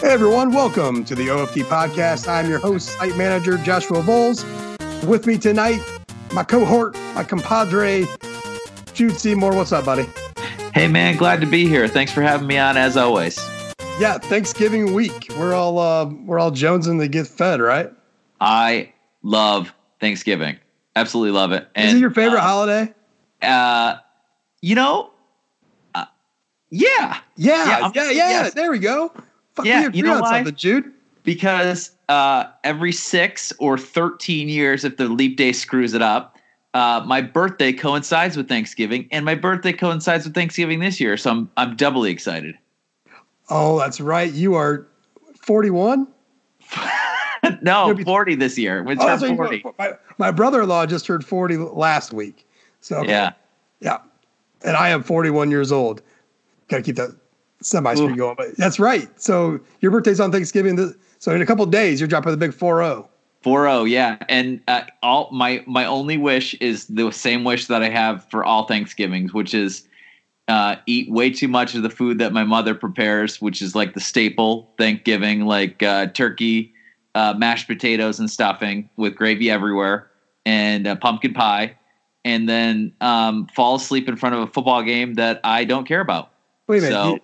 Hey everyone, welcome to the OFD podcast. I'm your host, site manager Joshua Vowles. With me tonight, my cohort, my compadre, Jude Seymour. What's up, buddy? Hey man, glad to be here. Thanks for having me on as always. Yeah, Thanksgiving week. We're all uh, we're all jonesing to get fed, right? I love Thanksgiving. Absolutely love it. And, Is it your favorite um, holiday? Uh, you know, uh, yeah. Yeah, yeah, yeah, yeah. Yes. There we go. Fuck, yeah, you know why? Jude? Because uh, every six or 13 years, if the leap day screws it up, uh, my birthday coincides with Thanksgiving, and my birthday coincides with Thanksgiving this year, so I'm I'm doubly excited. Oh, that's right. You are 41. no, 40 this year. We oh, so 40. My, my brother-in-law just turned 40 last week. So yeah, yeah, and I am 41 years old. Got to keep that semi streak going. But that's right. So your birthday's on Thanksgiving. So in a couple days, you're dropping the big 4-0. 4-0, yeah. And uh, all my my only wish is the same wish that I have for all Thanksgivings, which is uh, eat way too much of the food that my mother prepares, which is like the staple Thanksgiving, like uh, turkey, uh, mashed potatoes and stuffing with gravy everywhere, and pumpkin pie, and then um, fall asleep in front of a football game that I don't care about. Wait a minute. So,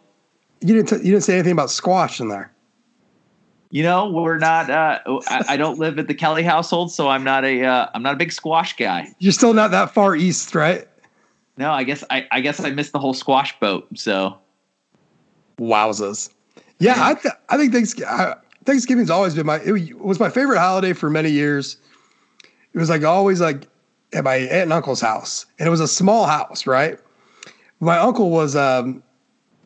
you, you, didn't t- you didn't say anything about squash in there. You know, we're not. Uh, I, I, don't live at the Kelly household, so I'm not a. am uh, not a big squash guy. You're still not that far east, right? No, I guess I, I guess I missed the whole squash boat. So, wowzas. Yeah, I th- I think Thanksgiving Thanksgiving's always been my. It was my favorite holiday for many years. It was like always like at my aunt and uncle's house, and it was a small house, right? My uncle was um,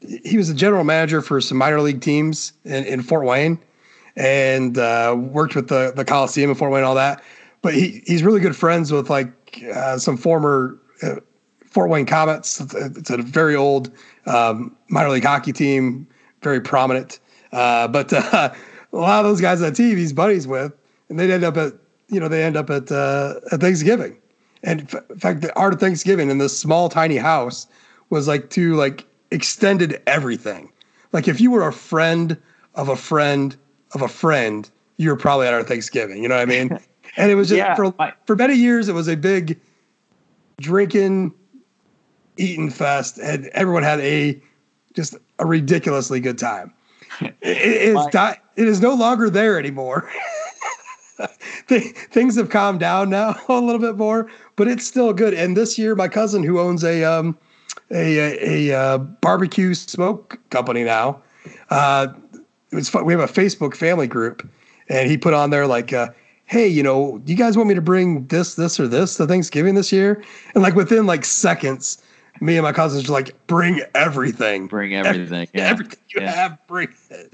he was a general manager for some minor league teams in, in Fort Wayne, and uh, worked with the the Coliseum in Fort Wayne and all that. But he he's really good friends with like uh, some former uh, Fort Wayne Komets. It's a, very old um, minor league hockey team, very prominent. Uh, but uh, a lot of those guys on team he's buddies with, and they end up at you know they end up at uh, at Thanksgiving. And in fact, the art of Thanksgiving in this small tiny house was like to like extended everything. Like if you were a friend of a friend of a friend, you were probably at our Thanksgiving. You know what I mean? And it was just yeah, for for many years, it was a big drinking, eating fest, and everyone had a just a ridiculously good time. It, it is it is no longer there anymore. Things have calmed down now a little bit more, but it's still good. And this year, my cousin who owns a um, a, a, a uh, barbecue smoke company now. Uh, it was fun. We have a Facebook family group, and he put on there like, uh, "Hey, you know, do you guys want me to bring this, this, or this to Thanksgiving this year?" And like within like seconds, me and my cousins are like, "Bring everything, bring everything, yeah. everything you yeah. have, bring it."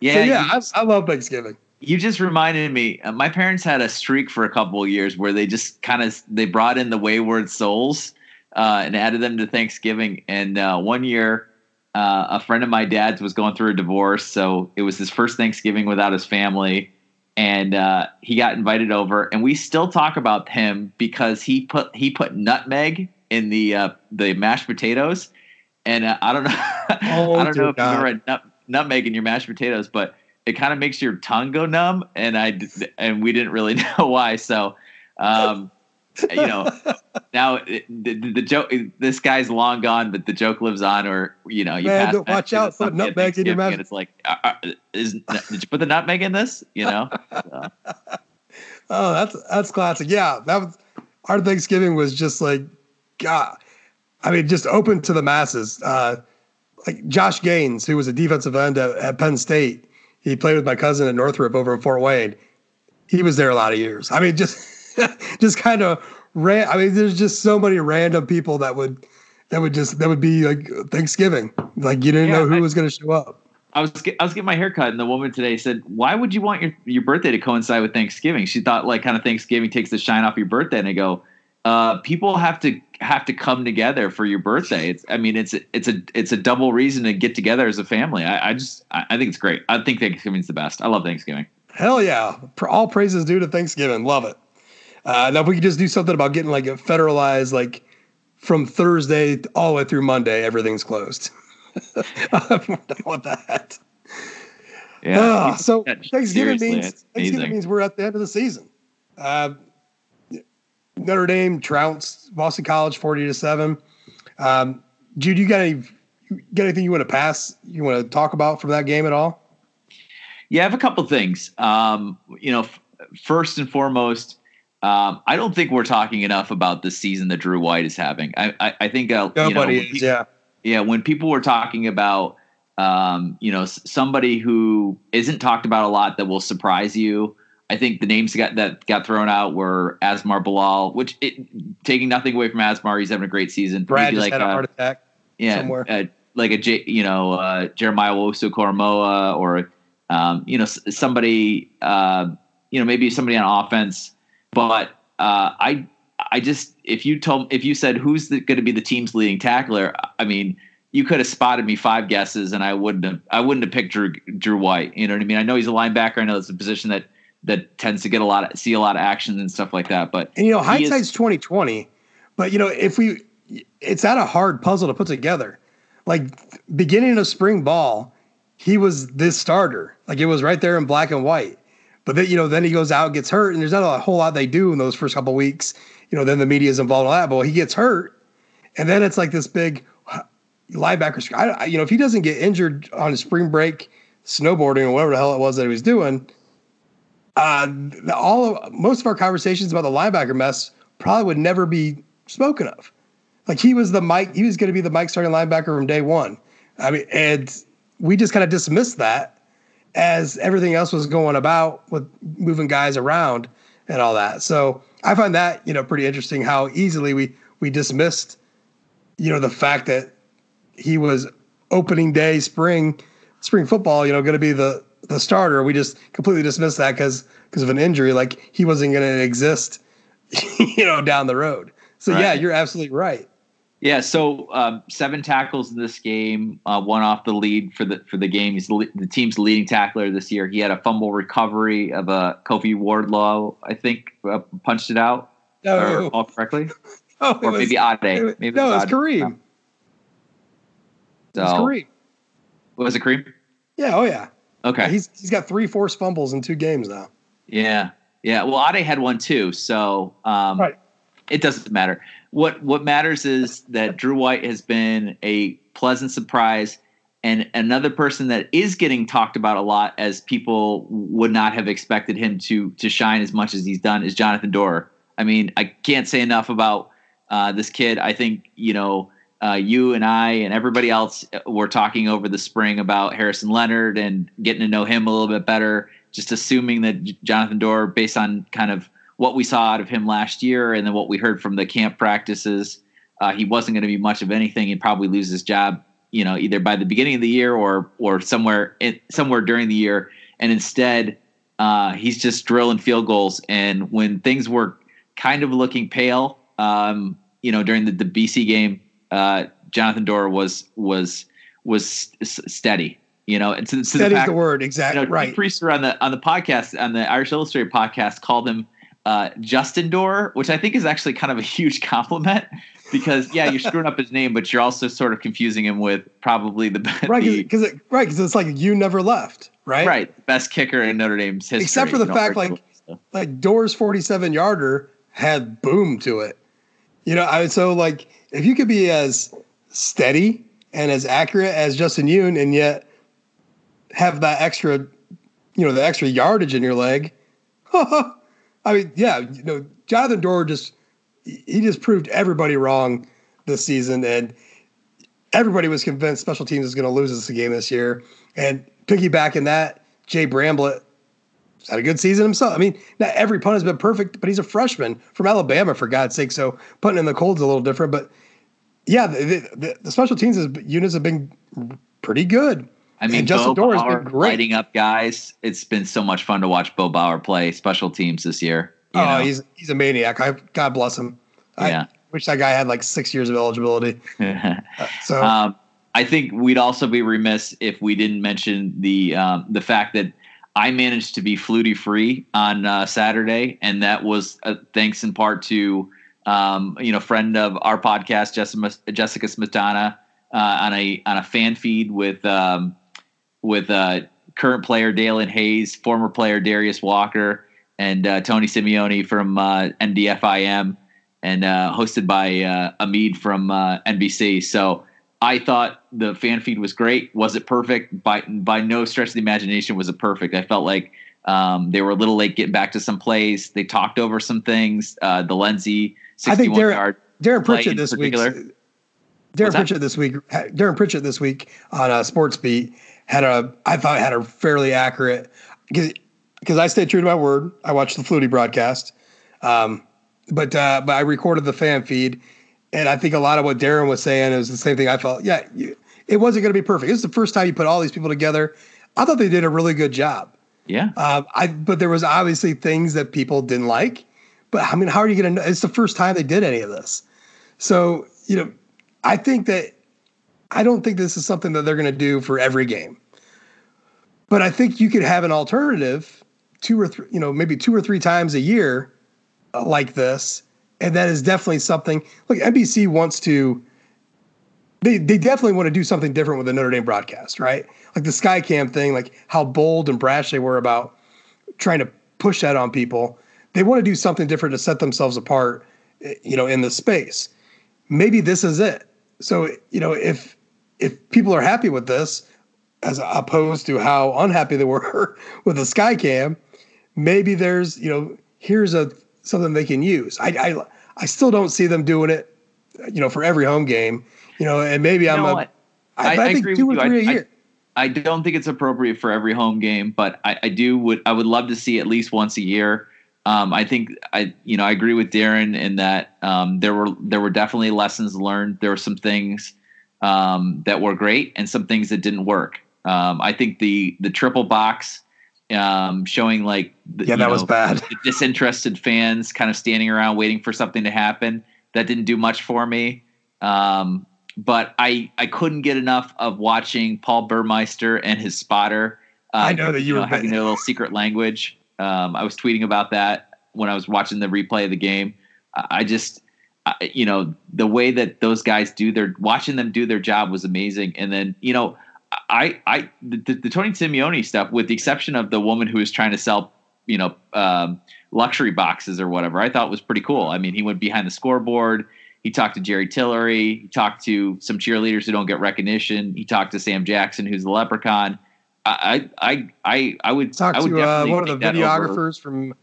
Yeah, so, yeah, I, I, love Thanksgiving. You just reminded me. Uh, my parents had a streak for a couple of years where they just kind of they brought in the wayward souls uh, and added them to Thanksgiving. And uh, one year uh, a friend of my dad's was going through a divorce, so it was his first Thanksgiving without his family, and uh, he got invited over. And we still talk about him because he put he put nutmeg in the uh, the mashed potatoes, and uh, I don't know, oh, I don't know if you've ever had nut, nutmeg in your mashed potatoes, but it kind of makes your tongue go numb, and I and we didn't really know why. So. Um, you know, now the, the, joke. This guy's long gone, but the joke lives on. Or you know, you Man, watch out, put nutmeg in your mouth. And it's like, is, did you put the nutmeg in this? You know. So. oh, that's that's classic. Yeah, that was our Thanksgiving was just like, God. I mean, just open to the masses. Uh, like Josh Gaines, who was a defensive end at, at Penn State, he played with my cousin at Northrop over in Fort Wayne. He was there a lot of years. I mean, just just kind of ran. I mean, there's just so many random people that would that would just that would be like Thanksgiving. Like you didn't yeah, know who I, was going to show up. I was get, I was getting my hair cut, and the woman today said, "Why would you want your your birthday to coincide with Thanksgiving?" She thought like kind of Thanksgiving takes the shine off your birthday, and I go, uh, "People have to have to come together for your birthday. It's I mean it's it's a it's a double reason to get together as a family. I, I just I, I think it's great. I think Thanksgiving's the best. I love Thanksgiving. Hell yeah! All praises due to Thanksgiving. Love it. Uh, now, if we could just do something about getting like a federalized, like from Thursday all the way through Monday, everything's closed. I want that. Yeah. Uh, so Thanksgiving means Thanksgiving means we're at the end of the season. Uh, Notre Dame trounced Boston College forty to seven. Um, Jude, you got any? you Got anything you want to pass? You want to talk about from that game at all? Yeah, I have a couple things. Um, you know, f- first and foremost, um, I don't think we're talking enough about the season that Drew White is having. I, I, I think uh, you know, Nobody is. pe- Yeah, yeah, when people were talking about, um, you know, somebody who isn't talked about a lot that will surprise you. I think the names got that got thrown out were Asmar Bilal, which it, taking nothing away from Asmar, he's having a great season. Brad Maybe just like had a heart attack. yeah, somewhere. Uh, like a J, you know uh, Jeremiah Owusu-Koramoah or um, you know somebody uh, you know maybe somebody on offense. But uh, I I just if you told if you said who's going to be the team's leading tackler, I mean you could have spotted me five guesses and I wouldn't have I wouldn't have picked Drew Drew White. You know what I mean? I know he's a linebacker. I know it's a position that that tends to get a lot of see a lot of action and stuff like that. But And you know, hindsight's twenty twenty, but you know, if we, it's not a hard puzzle to put together. Like beginning of spring ball, he was this starter. Like it was right there in black and white. But then you know, then he goes out, gets hurt, and there's not a whole lot they do in those first couple weeks. You know, then the media is involved in that. But he gets hurt, and then it's like this big linebacker. I, I- you know, if he doesn't get injured on his spring break snowboarding or whatever the hell it was that he was doing, uh, all of, most of our conversations about the linebacker mess probably would never be spoken of. Like he was the Mike, he was going to be the Mike starting linebacker from day one. I mean, and we just kind of dismissed that as everything else was going about with moving guys around and all that. So I find that you know pretty interesting how easily we we dismissed you know the fact that he was opening day spring spring football you know going to be the the starter. We just completely dismissed that because because of an injury. Like he wasn't going to exist, you know, down the road. So yeah, you're absolutely right. Yeah, so um, seven tackles in this game, uh, one off the lead for the for the game. He's the, the team's leading tackler this year. He had a fumble recovery of a Kofi Wardlow, I think, uh, punched it out or No, all correctly, oh, or was- maybe Ade. Maybe no, it was Ade. Kareem. It was So Kareem. was it Kareem? Yeah, oh yeah. Okay, He's he's got three forced fumbles in two games now. yeah, yeah. Well, Ade had one too, so um, Right. it doesn't matter. What what matters is that Drew White has been a pleasant surprise, and another person that is getting talked about a lot as people would not have expected him to to shine as much as he's done is Jonathan Doerer. I mean, I can't say enough about uh, this kid. I think you know. Uh, you and I and everybody else were talking over the spring about Harrison Leonard and getting to know him a little bit better. Just assuming that Jonathan Doerer, based on kind of what we saw out of him last year and then what we heard from the camp practices, uh, he wasn't going to be much of anything. He'd probably lose his job, you know, either by the beginning of the year or or somewhere in, somewhere during the year. And instead, uh, he's just drilling field goals. And when things were kind of looking pale, um, you know, during the, the BC game, uh, Jonathan Doerer was was was steady. You know, and so, so Pack- the word, you exactly know, right. Pete Priester on the on the podcast on the Irish Illustrated podcast called him uh, Justin Door, which I think is actually kind of a huge compliment because yeah, you're screwing up his name, but you're also sort of confusing him with probably the best, Right, because it, right, because it's like you never left, right? right best kicker in Notre Dame's history. Except for the fact, like- Like Doerer's forty seven yarder had boom to it. You know, I so like if you could be as steady and as accurate as Justin Yoon and yet have that extra, you know, the extra yardage in your leg. I mean, yeah, you know, Jonathan Doerer just he just proved everybody wrong this season, and everybody was convinced special teams is going to lose this game this year. And piggybacking that, Jay Bramblett had a good season himself. I mean, not every punt has been perfect, but he's a freshman from Alabama, for God's sake. So putting in the cold's a little different, but yeah, the, the, the special teams units have been pretty good. I mean, and Justin Bo has been great. lighting up guys. It's been so much fun to watch Bo Bauer play special teams this year. you oh, know? he's he's a maniac. I, God bless him. Yeah. I wish that guy had like six years of eligibility. Uh, so Um, I think we'd also be remiss if we didn't mention the um, the fact that I managed to be flutie free on uh, Saturday, and that was uh, thanks in part to um, you know friend of our podcast Jessica Jessica Smetana uh, on a on a fan feed with um, with uh, current player Daelin Hayes, former player Darius Walker, and uh, Tony Simeone from uh, NDFIM, and uh, hosted by uh, Amid from uh, NBC. So I thought the fan feed was great. Was it perfect? By by no stretch of the imagination was it perfect. I felt like um, they were a little late getting back to some plays. They talked over some things. Uh, the Lenzy 61 I think Darren, yard Darren Pritchett this week. Darren Pritchett this week. Darren Pritchett this week on a Sports Beat had a I thought had a fairly accurate because I stayed true to my word. I watched the Flutie broadcast, um, but uh, but I recorded the fan feed, and I think a lot of what Darren was saying is the same thing I felt. Yeah, you, it wasn't going to be perfect. This is the first time you put all these people together. I thought they did a really good job. Yeah. Um, I but there was obviously things that people didn't like. But I mean, how are you going to know? It's the first time they did any of this. So, you know, I think that I don't think this is something that they're going to do for every game. But I think you could have an alternative two or three, you know, maybe two or three times a year uh, like this. And that is definitely something. Look, NBC wants to they they definitely want to do something different with the Notre Dame broadcast, right? Like the Skycam thing, like how bold and brash they were about trying to push that on people. They want to do something different to set themselves apart, eh, you know, in the space. Maybe this is it. So, you know, if if people are happy with this, as opposed to how unhappy they were with the Skycam, maybe there's, you know, here's a something they can use. I I, I still don't see them doing it, you know, for every home game you know, and maybe I'm a. I, I, I think two or three a year. I don't think it's appropriate for every home game, but I, I do would I would love to see at least once a year. Um, I think I you know I agree with Darren in that um, there were there were definitely lessons learned. There were some things um, that were great and some things that didn't work. Um, I think the the triple box um, showing like the, yeah that know, was bad. disinterested fans kind of standing around waiting for something to happen that didn't do much for me. Um, but I I couldn't get enough of watching Paul Burmeister and his spotter. Uh, I know that you, you know, were having their little secret language. Um, I was tweeting about that when I was watching the replay of the game. I just, you know, the way that those guys do their watching them do their job was amazing. And then, you know, I, I, the, the Tony Simeone stuff, with the exception of the woman who was trying to sell, you know, um, luxury boxes or whatever, I thought was pretty cool. I mean, he went behind the scoreboard he talked to Jerry Tillery. He talked to some cheerleaders who don't get recognition. He talked to Sam Jackson, who's the leprechaun. I I I I would talk I would to uh, one of the videographers from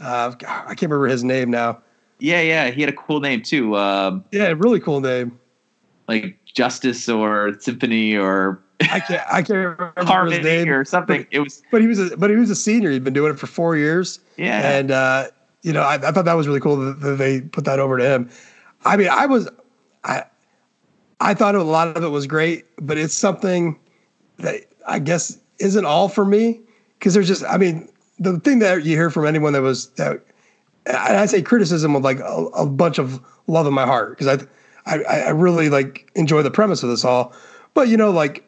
uh, I can't remember his name now. Yeah, yeah, he had a cool name too. Um, yeah, really cool name. Like Justice or Symphony or I can't I can't remember his name or something. But, it was, but he was a, but he was a senior. He'd been doing it for four years. Yeah, and uh, you know I, I thought that was really cool that, that they put that over to him. I mean, I was, I, I thought a lot of it was great, but it's something that I guess isn't all for me because there's just, I mean, the thing that you hear from anyone that was that, I say criticism with like a, a bunch of love in my heart because I, I, I really like enjoy the premise of this all, but you know, like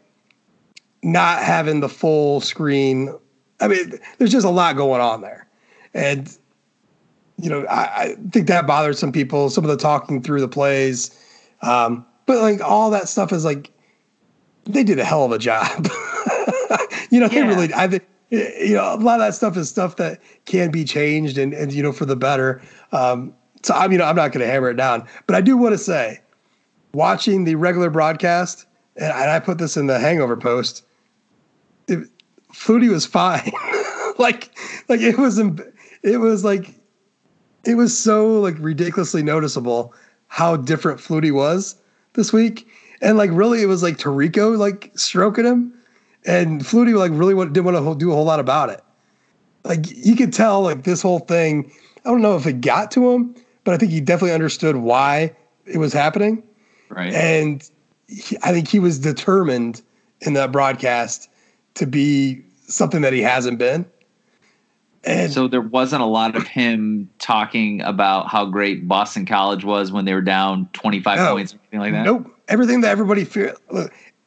not having the full screen. I mean, there's just a lot going on there, and you know, I, I, think that bothered some people. Some of the talking through the plays, um, but like all that stuff is like they did a hell of a job. you know, yeah. they really. I think you know a lot of that stuff is stuff that can be changed and and you know for the better. Um, so I mean, I'm not going to hammer it down, but I do want to say, watching the regular broadcast, and I put this in the Hangover post. It, Flutie was fine. like, like it was, it was like it was so like ridiculously noticeable how different Flutie was this week. And like really it was like Tirico like stroking him. And Flutie like really didn't want to do a whole lot about it. Like you could tell like this whole thing, I don't know if it got to him, but I think he definitely understood why it was happening. Right. And he, I think he was determined in that broadcast to be something that he hasn't been. And so there wasn't a lot of him talking about how great Boston College was when they were down 25 no, points or anything like that. Nope. Everything that everybody feared,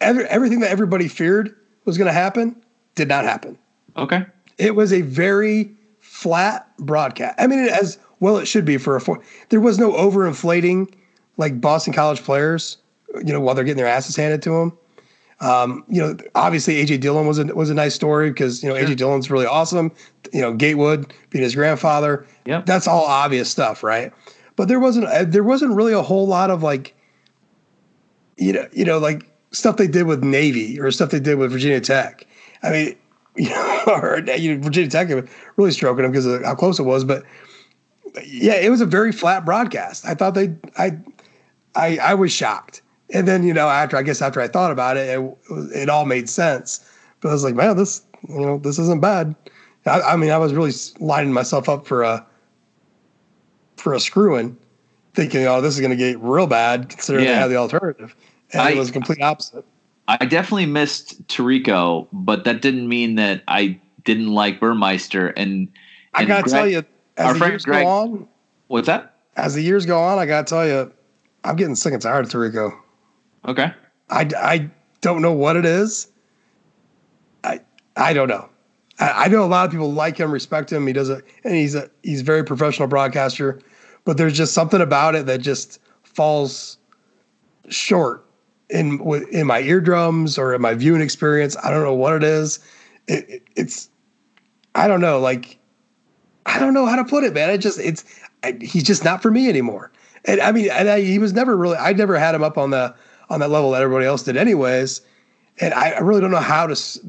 every, everything that everybody feared was going to happen did not happen. Okay. It was a very flat broadcast. I mean, as well it should be for a four. There was no overinflating like Boston College players, you know, while they're getting their asses handed to them. Um, you know, obviously AJ Dillon was a was a nice story because you know sure. AJ Dillon's really awesome. You know, Gatewood being his grandfather. Yep. that's all obvious stuff, right? But there wasn't uh, there wasn't really a whole lot of like, you know, you know, like stuff they did with Navy or stuff they did with Virginia Tech. I mean, you know, or you know, Virginia Tech really stroking them because of how close it was. But yeah, it was a very flat broadcast. I thought they, I, I, I was shocked. And then you know, after I guess after I thought about it, it, it all made sense. But I was like, man, this you know, this isn't bad. I, I mean, I was really lining myself up for a for a screwing, thinking, oh, this is going to get real bad considering yeah. they had the alternative. And I, it was complete opposite. I definitely missed Tirico, but that didn't mean that I didn't like Burmeister. And, and I got to tell you, as the years Greg, go on, what's that? As the years go on, I got to tell you, I'm getting sick and tired of Tirico. Okay. I, I don't know what it is. I I don't know. I, I know a lot of people like him, respect him. He does it, and he's a he's a very professional broadcaster. But there's just something about it that just falls short in in my eardrums or in my viewing experience. I don't know what it is. It, it, it's I don't know. Like I don't know how to put it, man. It just it's I, he's just not for me anymore. And I mean, and I, he was never really. I never had him up on the on that level that everybody else did, anyways. And I, I really don't know how to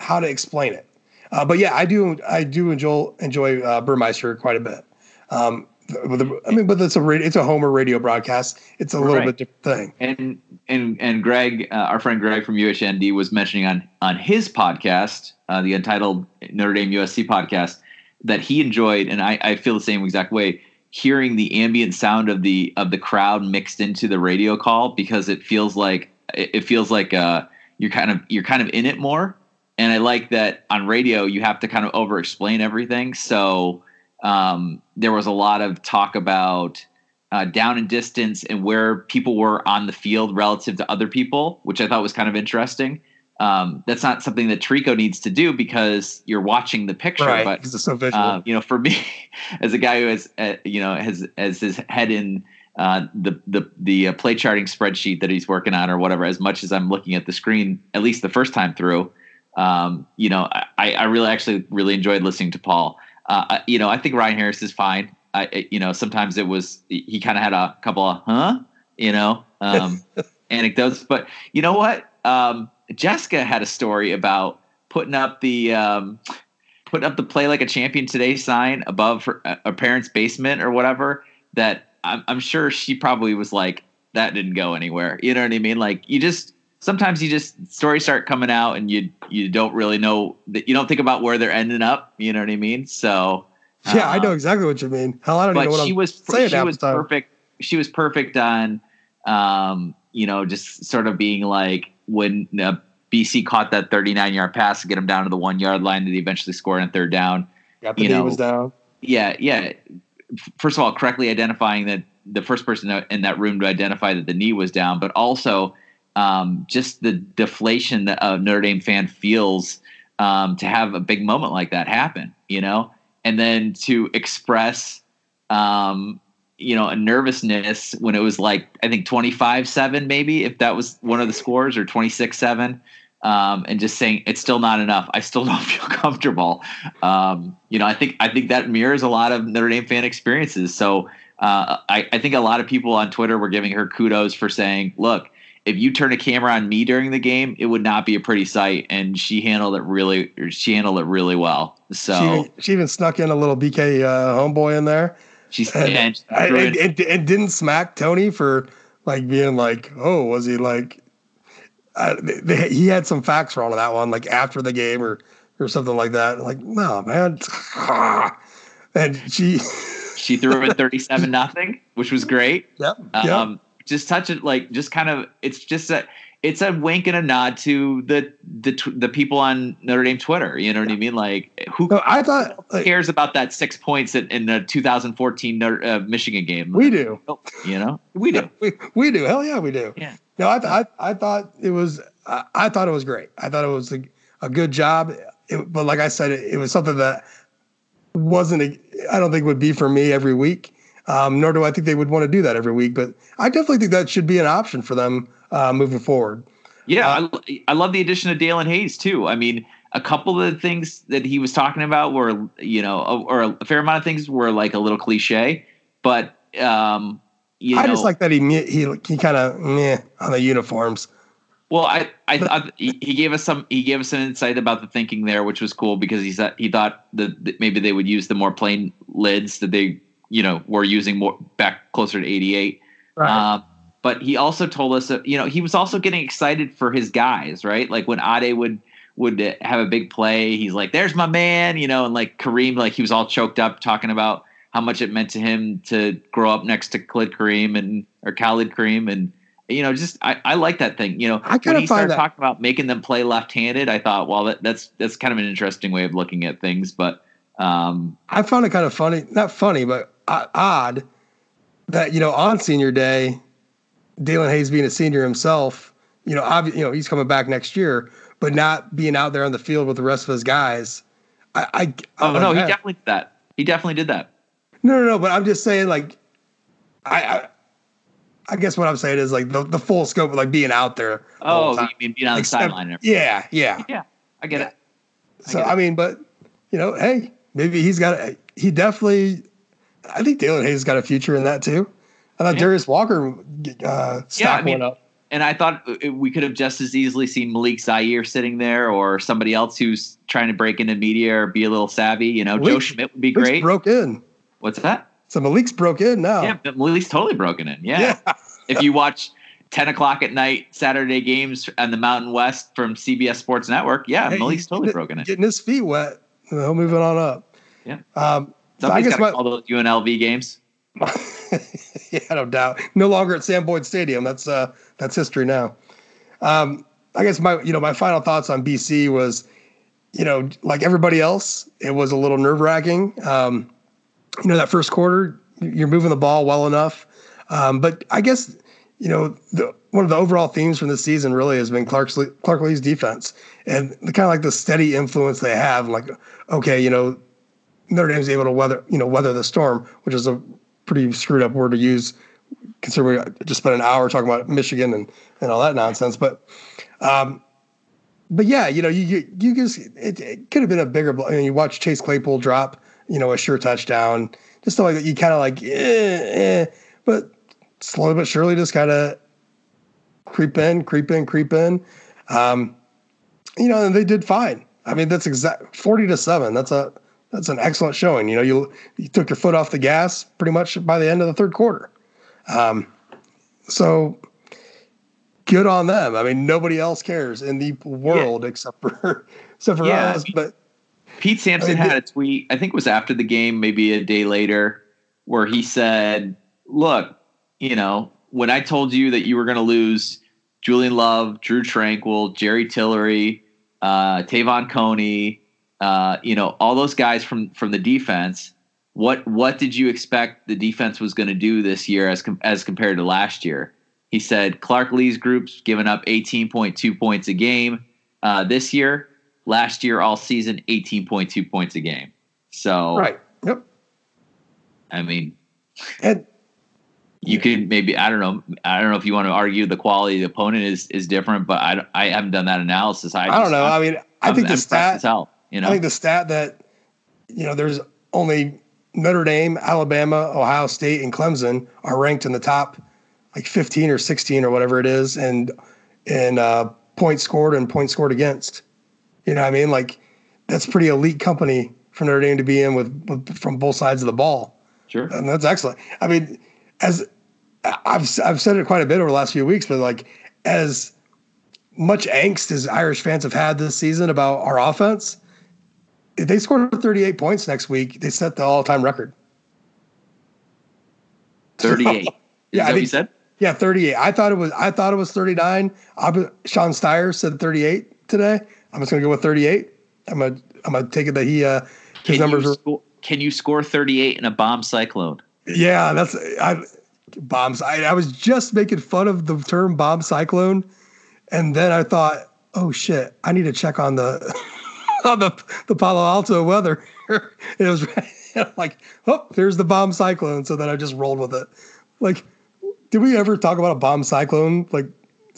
how to explain it. Uh, but yeah, I do I do enjoy enjoy uh, Burmeister quite a bit. Um, I mean, but it's a it's a Homer radio broadcast. It's a little right. bit different thing. And and and Greg, uh, our friend Greg from UHND, was mentioning on on his podcast, uh, the Untitled Notre Dame USC podcast, that he enjoyed, and I, I feel the same exact way. Hearing the ambient sound of the of the crowd mixed into the radio call because it feels like it feels like uh, you're kind of you're kind of in it more. And I like that on radio you have to kind of over explain everything. So um, there was a lot of talk about uh, down and distance and where people were on the field relative to other people, which I thought was kind of interesting. Um, that's not something that Tirico needs to do because you're watching the picture. Right, but so uh, you know, for me, as a guy who has uh, you know has as his head in uh, the the the uh, play charting spreadsheet that he's working on or whatever, as much as I'm looking at the screen, at least the first time through, um, you know, I, I really actually really enjoyed listening to Paul. Uh, you know, I think Ryan Harris is fine. I, you know, sometimes it was he kind of had a couple of huh, you know, um, anecdotes. But you know what? Um, Jessica had a story about putting up the um, putting up the "Play Like a Champion Today" sign above her, a parent's basement or whatever. That I'm, I'm sure she probably was like, that didn't go anywhere. You know what I mean? Like you just sometimes you just stories start coming out and you you don't really know that you don't think about where they're ending up. You know what I mean? So yeah, I know um, exactly what you mean. Hell, I don't know what she I'm was saying. She was perfect. She was perfect on, um, you know, just sort of being like when uh, BC caught that 39 yard pass to get them down to the one yard line that he eventually scored on third down. Got the you know, was down. Yeah, yeah. First of all, correctly identifying that the first person in that room to identify that the knee was down, but also um, just the deflation that a Notre Dame fan feels um, to have a big moment like that happen, you know, and then to express, um, you know, a nervousness when it was like I think twenty five seven maybe if that was one of the scores or twenty six seven. Um, and just saying it's still not enough. I still don't feel comfortable. Um, you know, I think I think that mirrors a lot of Notre Dame fan experiences. So uh, I, I think a lot of people on Twitter were giving her kudos for saying, "Look, if you turn a camera on me during the game, it would not be a pretty sight. And she handled it really, she handled it really well. So she, she even snuck in a little BK uh, homeboy in there. She's and, and, and, and, and, didn't smack Tony for like being like, oh, was he like? Uh, they, he had some facts wrong on that one, like after the game or or something like that. Like, no, man. and she she threw it thirty seven nothing, which was great. Yep. Um, yep just touch it like just kind of it's just a it's a wink and a nod to the the the people on Notre Dame Twitter. You know what yeah. I mean? Like who no, I thought who cares about that six points in, in the 2014 uh, Michigan game? We do. You know, we do. we, we do. Hell yeah, we do. Yeah. No, I, I, I thought it was I, I, thought it was great. I thought it was a, a good job. It, but like I said, it, it was something that wasn't a, I don't think would be for me every week. Um, nor do I think they would want to do that every week. But I definitely think that should be an option for them uh, moving forward. Yeah, uh, I, I love the addition of Daelin Hayes too. I mean, a couple of the things that he was talking about were, you know, or a fair amount of things were like a little cliche, but um, you I know, just like that he he he kind of meh on the uniforms. Well, I I thought he gave us some he gave us an insight about the thinking there, which was cool because he said he thought that maybe they would use the more plain lids that they you know were using more back closer to eighty eight. Right. Um, but he also told us that you know he was also getting excited for his guys, right? Like when Ade would would have a big play, he's like, "There's my man," you know, and like Kareem, like he was all choked up talking about how much it meant to him to grow up next to Khalid Kareem and or Khalid Kareem and you know, just I, I like that thing. You know, I when he started that. talking about making them play left-handed, I thought, well, that, that's that's kind of an interesting way of looking at things. But um, I found it kind of funny, not funny, but odd that you know on senior day, Daelin Hayes being a senior himself, you know, obvi- you know he's coming back next year, but not being out there on the field with the rest of his guys. I, I, oh no, he definitely did that. He definitely did that. No, no, no. But I'm just saying, like, I, I I guess what I'm saying is like the, the full scope of like being out there. Oh, the you mean being on the sideline? Yeah, yeah, yeah. I get yeah. it. I so get I mean, but you know, hey, maybe he's got. A, he definitely. I think Daelin Hayes got a future in that too. I thought yeah. Darius Walker uh, yeah, I mean, up. And I thought we could have just as easily seen Malik Zaire sitting there, or somebody else who's trying to break into media or be a little savvy. You know, Joe Schmidt would be great. Broke in. What's that? So Malik's broke in now. Yeah, Malik's totally broken in. Yeah. yeah. if you watch 10 o'clock at night Saturday games on the Mountain West from CBS Sports Network, yeah, hey, Malik's totally broken in. Getting his feet wet. Well, moving on up. Yeah. Um, so I guess my, all those UNLV games. yeah, no doubt. No longer at Sam Boyd Stadium. That's uh, that's history now. Um, I guess my you know my final thoughts on BC was, you know, like everybody else, it was a little nerve wracking. Um, you know, that first quarter, you're moving the ball well enough. Um, but I guess, you know, the, one of the overall themes from this season really has been Clark's, Clark Lea's defense and the kind of like the steady influence they have. Like, okay, you know, Notre Dame's able to weather, you know, weather the storm, which is a pretty screwed up word to use considering we just spent an hour talking about Michigan and, and all that nonsense. But, um, but yeah, you know, you you, you just it, it could have been a bigger. I mean, you watch Chase Claypool drop you know, a sure touchdown. Just stuff like that. You kind of like, eh, eh, but slowly but surely just kind of creep in, creep in, creep in. Um, you know, and they did fine. I mean, that's exact forty to seven. That's a that's an excellent showing. You know, you you took your foot off the gas pretty much by the end of the third quarter. Um, so good on them. I mean, nobody else cares in the world yeah. except for except for yeah, us. But Pete Sampson had a tweet, I think it was after the game, maybe a day later, where he said, Look, you know, when I told you that you were going to lose Julian Love, Drew Tranquil, Jerry Tillery, uh, Te'von Coney, uh, you know, all those guys from from the defense. What what did you expect the defense was going to do this year as com- as compared to last year? He said Clark Lea's group's given up 18.2 points a game uh, this year. Last year, all season, 18.2 points a game. So, right. Yep. I mean, and you could maybe I don't know I don't know if you want to argue the quality of the opponent is is different, but I, I haven't done that analysis. I, I don't know. I'm, i mean, I think I'm, the stat. You know, I think the stat that you know there's only Notre Dame, Alabama, Ohio State, and Clemson are ranked in the top like 15 or 16 or whatever it is, and and uh, points scored and points scored against. You know what I mean? Like that's pretty elite company for Notre Dame to be in with, with from both sides of the ball. Sure. And that's excellent. I mean, as I've I've said it quite a bit over the last few weeks, but like as much angst as Irish fans have had this season about our offense, if they scored 38 points next week, they set the all-time record. 38. yeah, I think, you said? Yeah, 38. I thought it was I thought it was 39. Sean Steyer said 38 today. I'm just gonna go with 38. I'm gonna I'm gonna take it that he uh his can numbers you score, can you score 38 in a bomb cyclone? Yeah, that's I bombs. I, I was just making fun of the term bomb cyclone, and then I thought, oh shit, I need to check on the on the the Palo Alto weather. it was like, oh, there's the bomb cyclone. So then I just rolled with it. Like, did we ever talk about a bomb cyclone like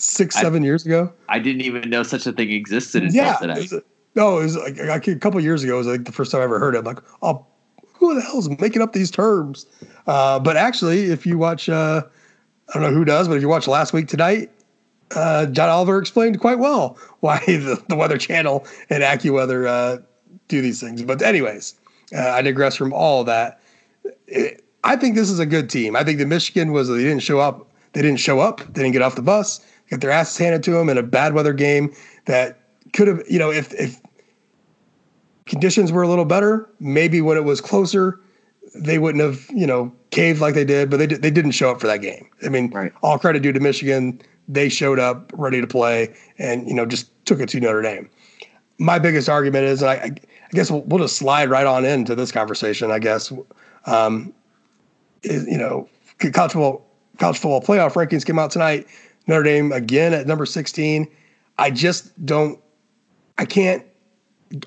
six, seven I, years ago. I didn't even know such a thing existed until yeah, today. It no, it was like, like a couple years ago. It was like the first time I ever heard it. I'm like, oh, who the hell is making up these terms? Uh, but actually, if you watch, uh, I don't know who does, but if you watch last week tonight, uh, John Oliver explained quite well why the, the Weather Channel and AccuWeather uh, do these things. But anyways, uh, I digress from all that. It, I think this is a good team. I think the Michigan was they didn't show up. They didn't show up. They didn't get off the bus. Got their asses handed to them in a bad weather game that could have, you know, if if conditions were a little better, maybe when it was closer, they wouldn't have, you know, caved like they did. But they they didn't show up for that game. I mean, right. all credit due to Michigan. They showed up ready to play, and you know, just took it to Notre Dame. My biggest argument is, and I, I guess we'll, we'll, just slide right on into this conversation. I guess, um, is, you know, college football college football playoff rankings came out tonight. Notre Dame again at number 16. I just don't, I can't,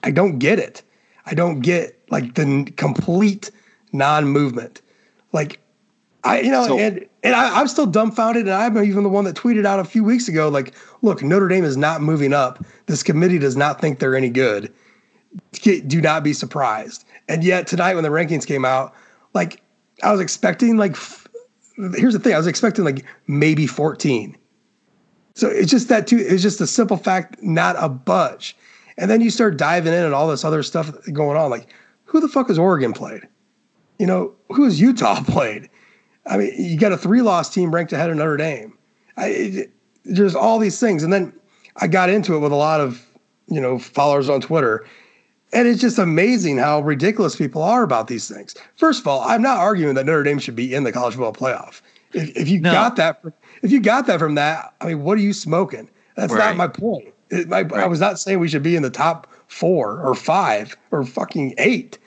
I don't get it. I don't get like the complete non-movement. Like I, you know, so, and and I, am still dumbfounded, and I'm even the one that tweeted out a few weeks ago, like, look, Notre Dame is not moving up. This committee does not think they're any good. Do not be surprised. And yet tonight, when the rankings came out, like I was expecting, like, here's the thing, I was expecting like maybe 14. So it's just that too. It's just a simple fact, not a budge. And then you start diving in and all this other stuff going on. Like, who the fuck has Oregon played? You know, who has Utah played? I mean, you got a three loss team ranked ahead of Notre Dame. I, it, there's all these things. And then I got into it with a lot of, you know, followers on Twitter. And it's just amazing how ridiculous people are about these things. First of all, I'm not arguing that Notre Dame should be in the college football playoff. If, if you no. got that, if you got that from that, I mean, what are you smoking? That's right. not my point. It, my, right. I was not saying we should be in the top four or five or fucking eight.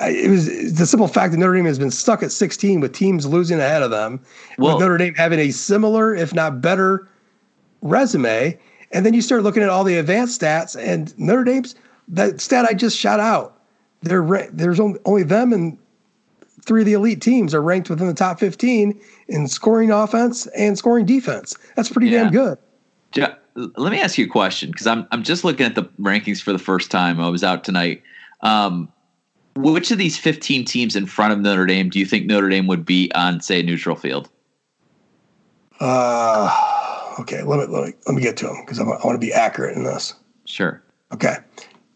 It was the simple fact that Notre Dame has been stuck at 16 with teams losing ahead of them, well, with Notre Dame having a similar, if not better, resume. And then you start looking at all the advanced stats, and Notre Dame's that stat I just shot out. They're, there's only, only them and three of the elite teams are ranked within the top 15 in scoring offense and scoring defense. That's pretty yeah. damn good. Yeah. Let me ask you a question because I'm I'm just looking at the rankings for the first time. I was out tonight. Um, which of these 15 teams in front of Notre Dame do you think Notre Dame would be on, say, neutral field? Uh, okay. Let me let me let me get to them because I want to be accurate in this. Sure. Okay.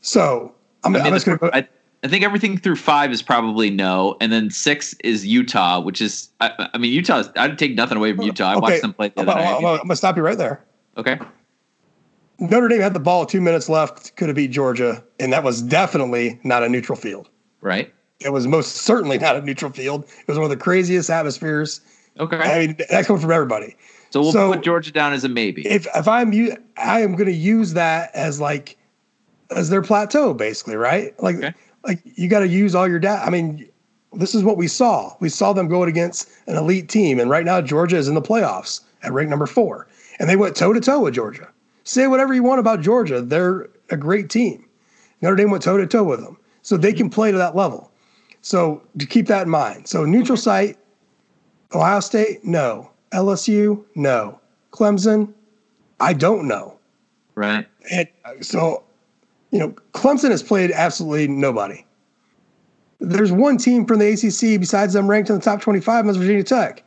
So I'm, I am just going to. I, I think everything through five is probably no, and then six is Utah, which is I, I mean Utah. I'd take nothing away from Utah. I okay. watched them play the other I'm, I'm, I'm, gonna stop you right there. Okay. Notre Dame had the ball two minutes left, could have beat Georgia, and that was definitely not a neutral field. Right. It was most certainly not a neutral field. It was one of the craziest atmospheres. Okay. I mean, that comes from everybody. So we'll so put Georgia down as a maybe. If if I'm you, I am going to use that as like as their plateau, basically, right? Like, okay. like you got to use all your data. I mean, this is what we saw. We saw them going against an elite team, and right now Georgia is in the playoffs at rank number four, and they went toe to toe with Georgia. Say whatever you want about Georgia, they're a great team. Notre Dame went toe to toe with them, so they can play to that level. So to keep that in mind. So neutral site, Ohio State, no. LSU, no. Clemson, I don't know. Right. And so you know, Clemson has played absolutely nobody. There's one team from the ACC besides them ranked in the top 25, and that's Virginia Tech.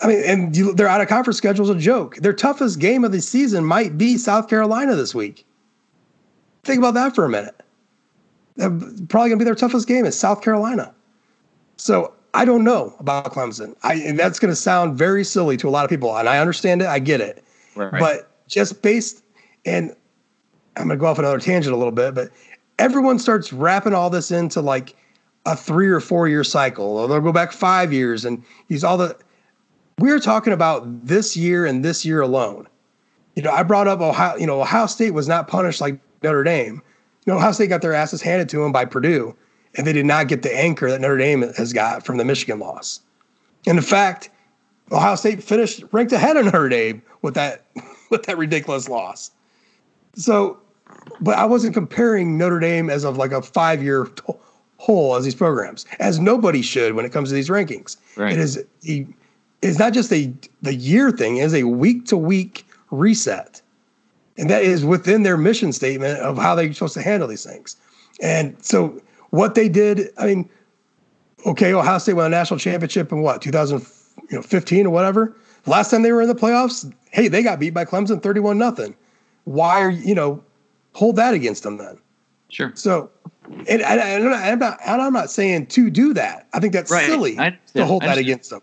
I mean, and you, their out of conference schedule is a joke. Their toughest game of the season might be South Carolina this week. Think about that for a minute. Probably going to be their toughest game is South Carolina. So I don't know about Clemson. I, and that's going to sound very silly to a lot of people, and I understand it. I get it. Right. But just based and I'm going to go off another tangent a little bit, but everyone starts wrapping all this into like a three or four year cycle, or they'll go back five years and use all the. We're talking about this year and this year alone. You know, I brought up Ohio. You know, Ohio State was not punished like Notre Dame. You know, Ohio State got their asses handed to them by Purdue, and they did not get the anchor that Notre Dame has got from the Michigan loss. And in fact, Ohio State finished ranked ahead of Notre Dame with that with that ridiculous loss. So but I wasn't comparing Notre Dame as of like a five year whole as these programs, as nobody should when it comes to these rankings. Right. It is the is not just a the year thing; it is a week to week reset, and that is within their mission statement of how they're supposed to handle these things. And so, what they did, I mean, okay, Ohio State won a national championship in what 2015 or whatever. Last time they were in the playoffs, hey, they got beat by Clemson 31 nothing. Why are you know hold that against them then? Sure. So, and, and I'm not and I'm not saying to do that. I think that's Right. silly to hold that against them.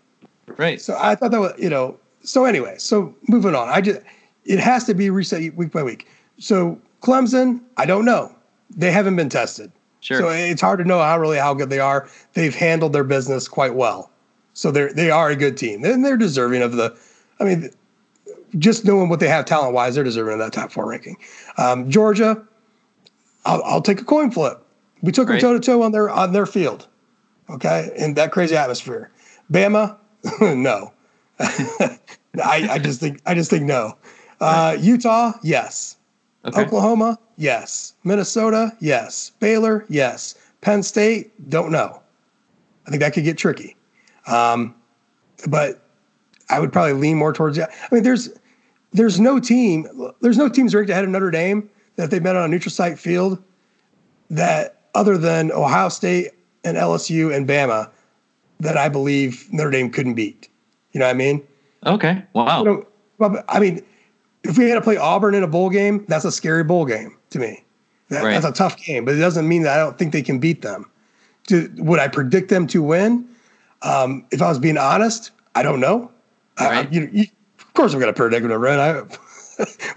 Right. So I thought that was, you know, so anyway, so moving on. I just, it has to be reset week by week. So Clemson, I don't know. They haven't been tested. Sure. So it's hard to know how really how good they are. They've handled their business quite well. So they're, they are a good team and they're deserving of the, I mean, just knowing what they have talent wise, they're deserving of that top four ranking. Um, Georgia, I'll, I'll take a coin flip. We took Right. them toe to toe on their, on their field. Okay. In that crazy atmosphere. Bama, no. I, I just think I just think no. Uh, Utah, yes. okay. Oklahoma, yes. Minnesota, yes. Baylor, yes. Penn State, don't know. I think that could get tricky. Um, but I would probably lean more towards that. I mean, there's there's no team, there's no teams ranked ahead of Notre Dame that if they met on a neutral site field that other than Ohio State and LSU and Bama that I believe Notre Dame couldn't beat. You know what I mean? Okay. Wow. You know, well, I mean, if we had to play Auburn in a bowl game, that's a scary bowl game to me. That, Right. That's a tough game, but it doesn't mean that I don't think they can beat them. Do, would I predict them to win? Um, if I was being honest, I don't know. I- I- you, you, of course, I'm going to predict them to win. I,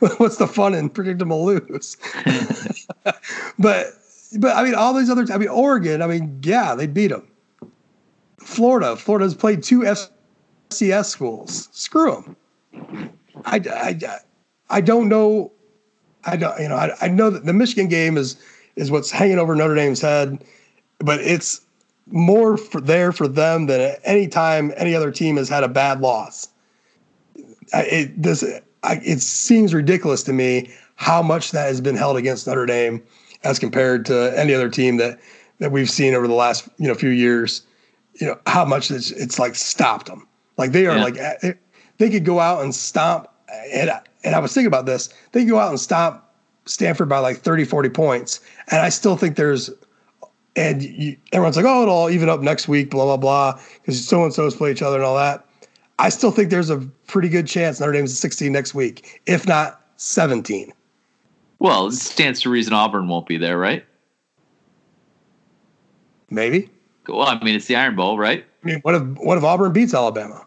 what's the fun in predicting them to lose? but, but I mean, all these other. I mean, Oregon. I mean, yeah, they beat them. Florida. Florida's played two FCS schools. Screw them. I, I, I don't know. I don't, you know, I, I know that the Michigan game is is what's hanging over Notre Dame's head, but it's more for there for them than at any time any other team has had a bad loss. I, it this I, it seems ridiculous to me how much that has been held against Notre Dame as compared to any other team that that we've seen over the last you know few years. You know how much it's, it's like stopped them. Like they are Yeah. like they could go out and stomp. I- and I was thinking about this. They go out and stop Stanford by like 30, 40 points, and I still think there's. And you, everyone's like, "Oh, it'll all even up next week." Blah blah blah, because so and so's play each other and all that. I still think there's a pretty good chance Notre Dame's 16 next week, if not 17. Well, it stands to reason Auburn won't be there, right? Maybe. Well, I mean, it's the Iron Bowl, right? I mean, what if what if Auburn beats Alabama?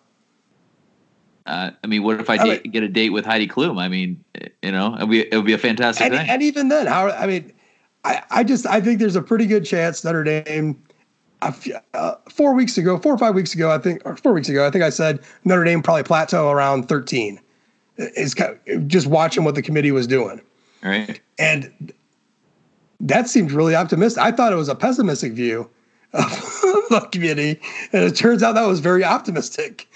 Uh, I mean, what if I, I date, get a date with Heidi Klum? I mean, you know, it would be, it would be a fantastic And, thing. and even then, how I mean, I, I just I think there's a pretty good chance Notre Dame. a few- Uh, four weeks ago, four or five weeks ago, I think, or four weeks ago, I think I said Notre Dame probably plateau around 13. Is kind of- just watching what the committee was doing, right? and that seemed really optimistic. I thought it was a pessimistic view of the committee, and it turns out that was very optimistic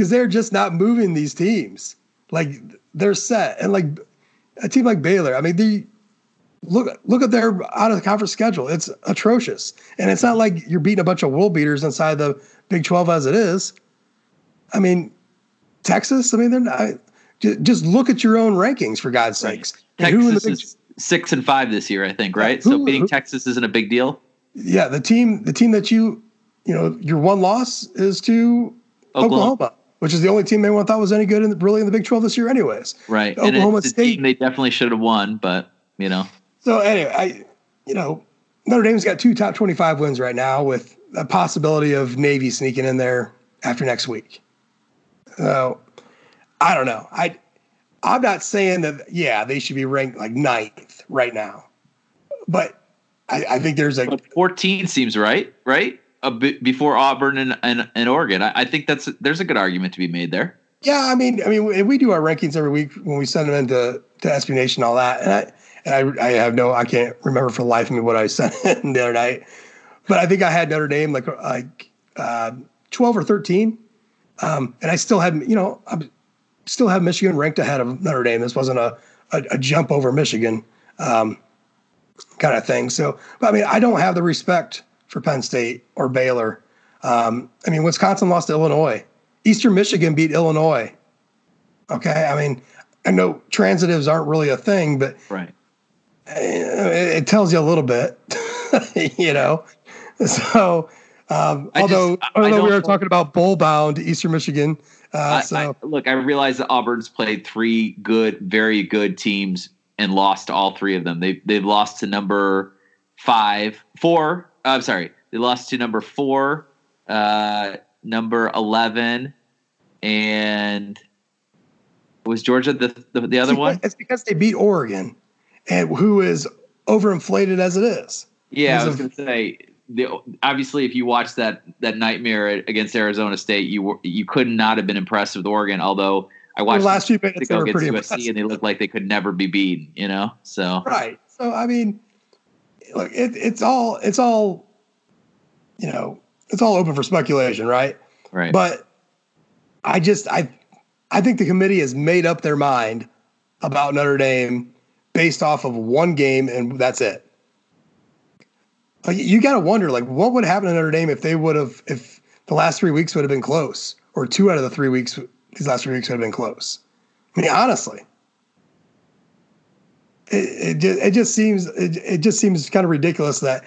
because they're just not moving these teams. Like they're set, and like a team like Baylor, I mean, the look look at their out of the conference schedule. It's atrocious, and it's not like you're beating a bunch of world beaters inside the Big Twelve as it is. I mean, Texas. I mean, they're not. Just look at your own rankings for God's sakes. And who in the Texas Big- is six and five this year, I think, right? Who- so beating who- Texas isn't a big deal. yeah, the team, the team that you, you know, your one loss is to Oklahoma, Oklahoma, which is the only team anyone thought was any good in the, really in the Big Twelve this year, anyways. right? Oklahoma and it's State- team they definitely should have won, but you know, So anyway, I, you know, Notre Dame's got two top twenty-five wins right now, with a possibility of Navy sneaking in there after next week. So I don't know. I, I'm not saying that. Yeah, they should be ranked like ninth right now, but I, I think there's a but fourteen seems right, right? Before Auburn and and, and Oregon. I, I think that's there's a good argument to be made there. Yeah, I mean, I mean, we- do our rankings every week when we send them into to SB Nation all that, and I and I, I have no, I can't remember for the life of me what I sent in the other night, but I think I had Notre Dame like like uh, twelve or thirteen, um, and I still had, you know, I still have Michigan ranked ahead of Notre Dame. This wasn't a a, a jump over Michigan um, kind of thing. So, but I mean, I don't have the respect for Penn State or Baylor. Um, I mean, Wisconsin lost to Illinois Eastern Michigan beat Illinois. Okay, I mean, I know transitives aren't really a thing, but right, it, it tells you a little bit, you know. So, um, although just, although we were talking about bowl bound Eastern Michigan, uh, I, so I, look, I realize that Auburn's played three good, very good teams and lost to all three of them. They they've lost to number five, four. I'm sorry, they lost to number four, uh, number eleven, and was Georgia the the, the other it's one? It's because they beat Oregon, and who is overinflated as it is. Yeah, I was going to say. The, obviously, if you watch that that nightmare against Arizona State, you were, you could not have been impressed with Oregon. Although I watched the last few minutes they were pretty USC impressive. and they looked like they could never be beaten. You know, so right. So I mean, look, it, it's all it's all you know, it's all open for speculation, right? Right. But I just I I think the committee has made up their mind about Notre Dame based off of one game, and that's it. Like you got to wonder, like, what would happen to Notre Dame if they would have, if the last three weeks would have been close, or two out of the three weeks, these last three weeks would have been close. I mean, honestly, it, it just it just seems it, it just seems kind of ridiculous that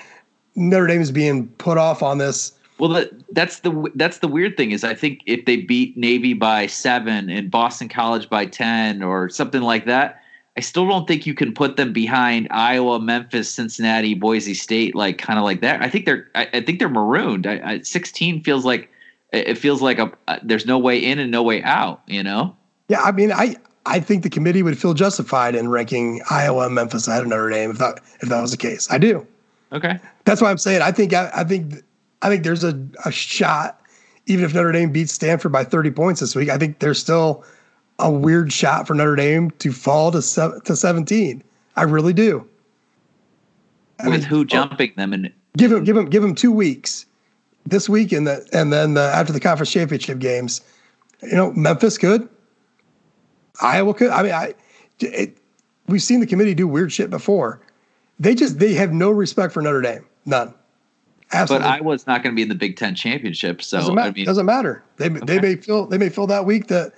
Notre Dame is being put off on this well, that, that's the that's the weird thing is I think if they beat Navy by seven and Boston College by ten or something like that, I still don't think you can put them behind Iowa, Memphis, Cincinnati, Boise State, like kind of like that. I think they're I, I think they're marooned. I, I, Sixteen feels like it feels like a, a there's no way in and no way out. You know? Yeah, I mean, I I think the committee would feel justified in ranking Iowa, Memphis ahead of Notre Dame if that if that was the case. I do. Okay. That's why I'm saying I think I, I think I think there's a, a shot, even if Notre Dame beats Stanford by 30 points this week, I think there's still a weird shot for Notre Dame to fall to se- to 17. I really do. I With mean, who jumping oh, them and give them give them give them two weeks this week and the and then the, after the conference championship games, you know Memphis could, Iowa could. I mean, I it, we've seen the committee do weird shit before. They just they have no respect for Notre Dame, none. Absolutely. But Iowa's not going to be in the Big Ten championship, so doesn't, ma- I mean, doesn't matter. They okay. they may feel they may feel that week that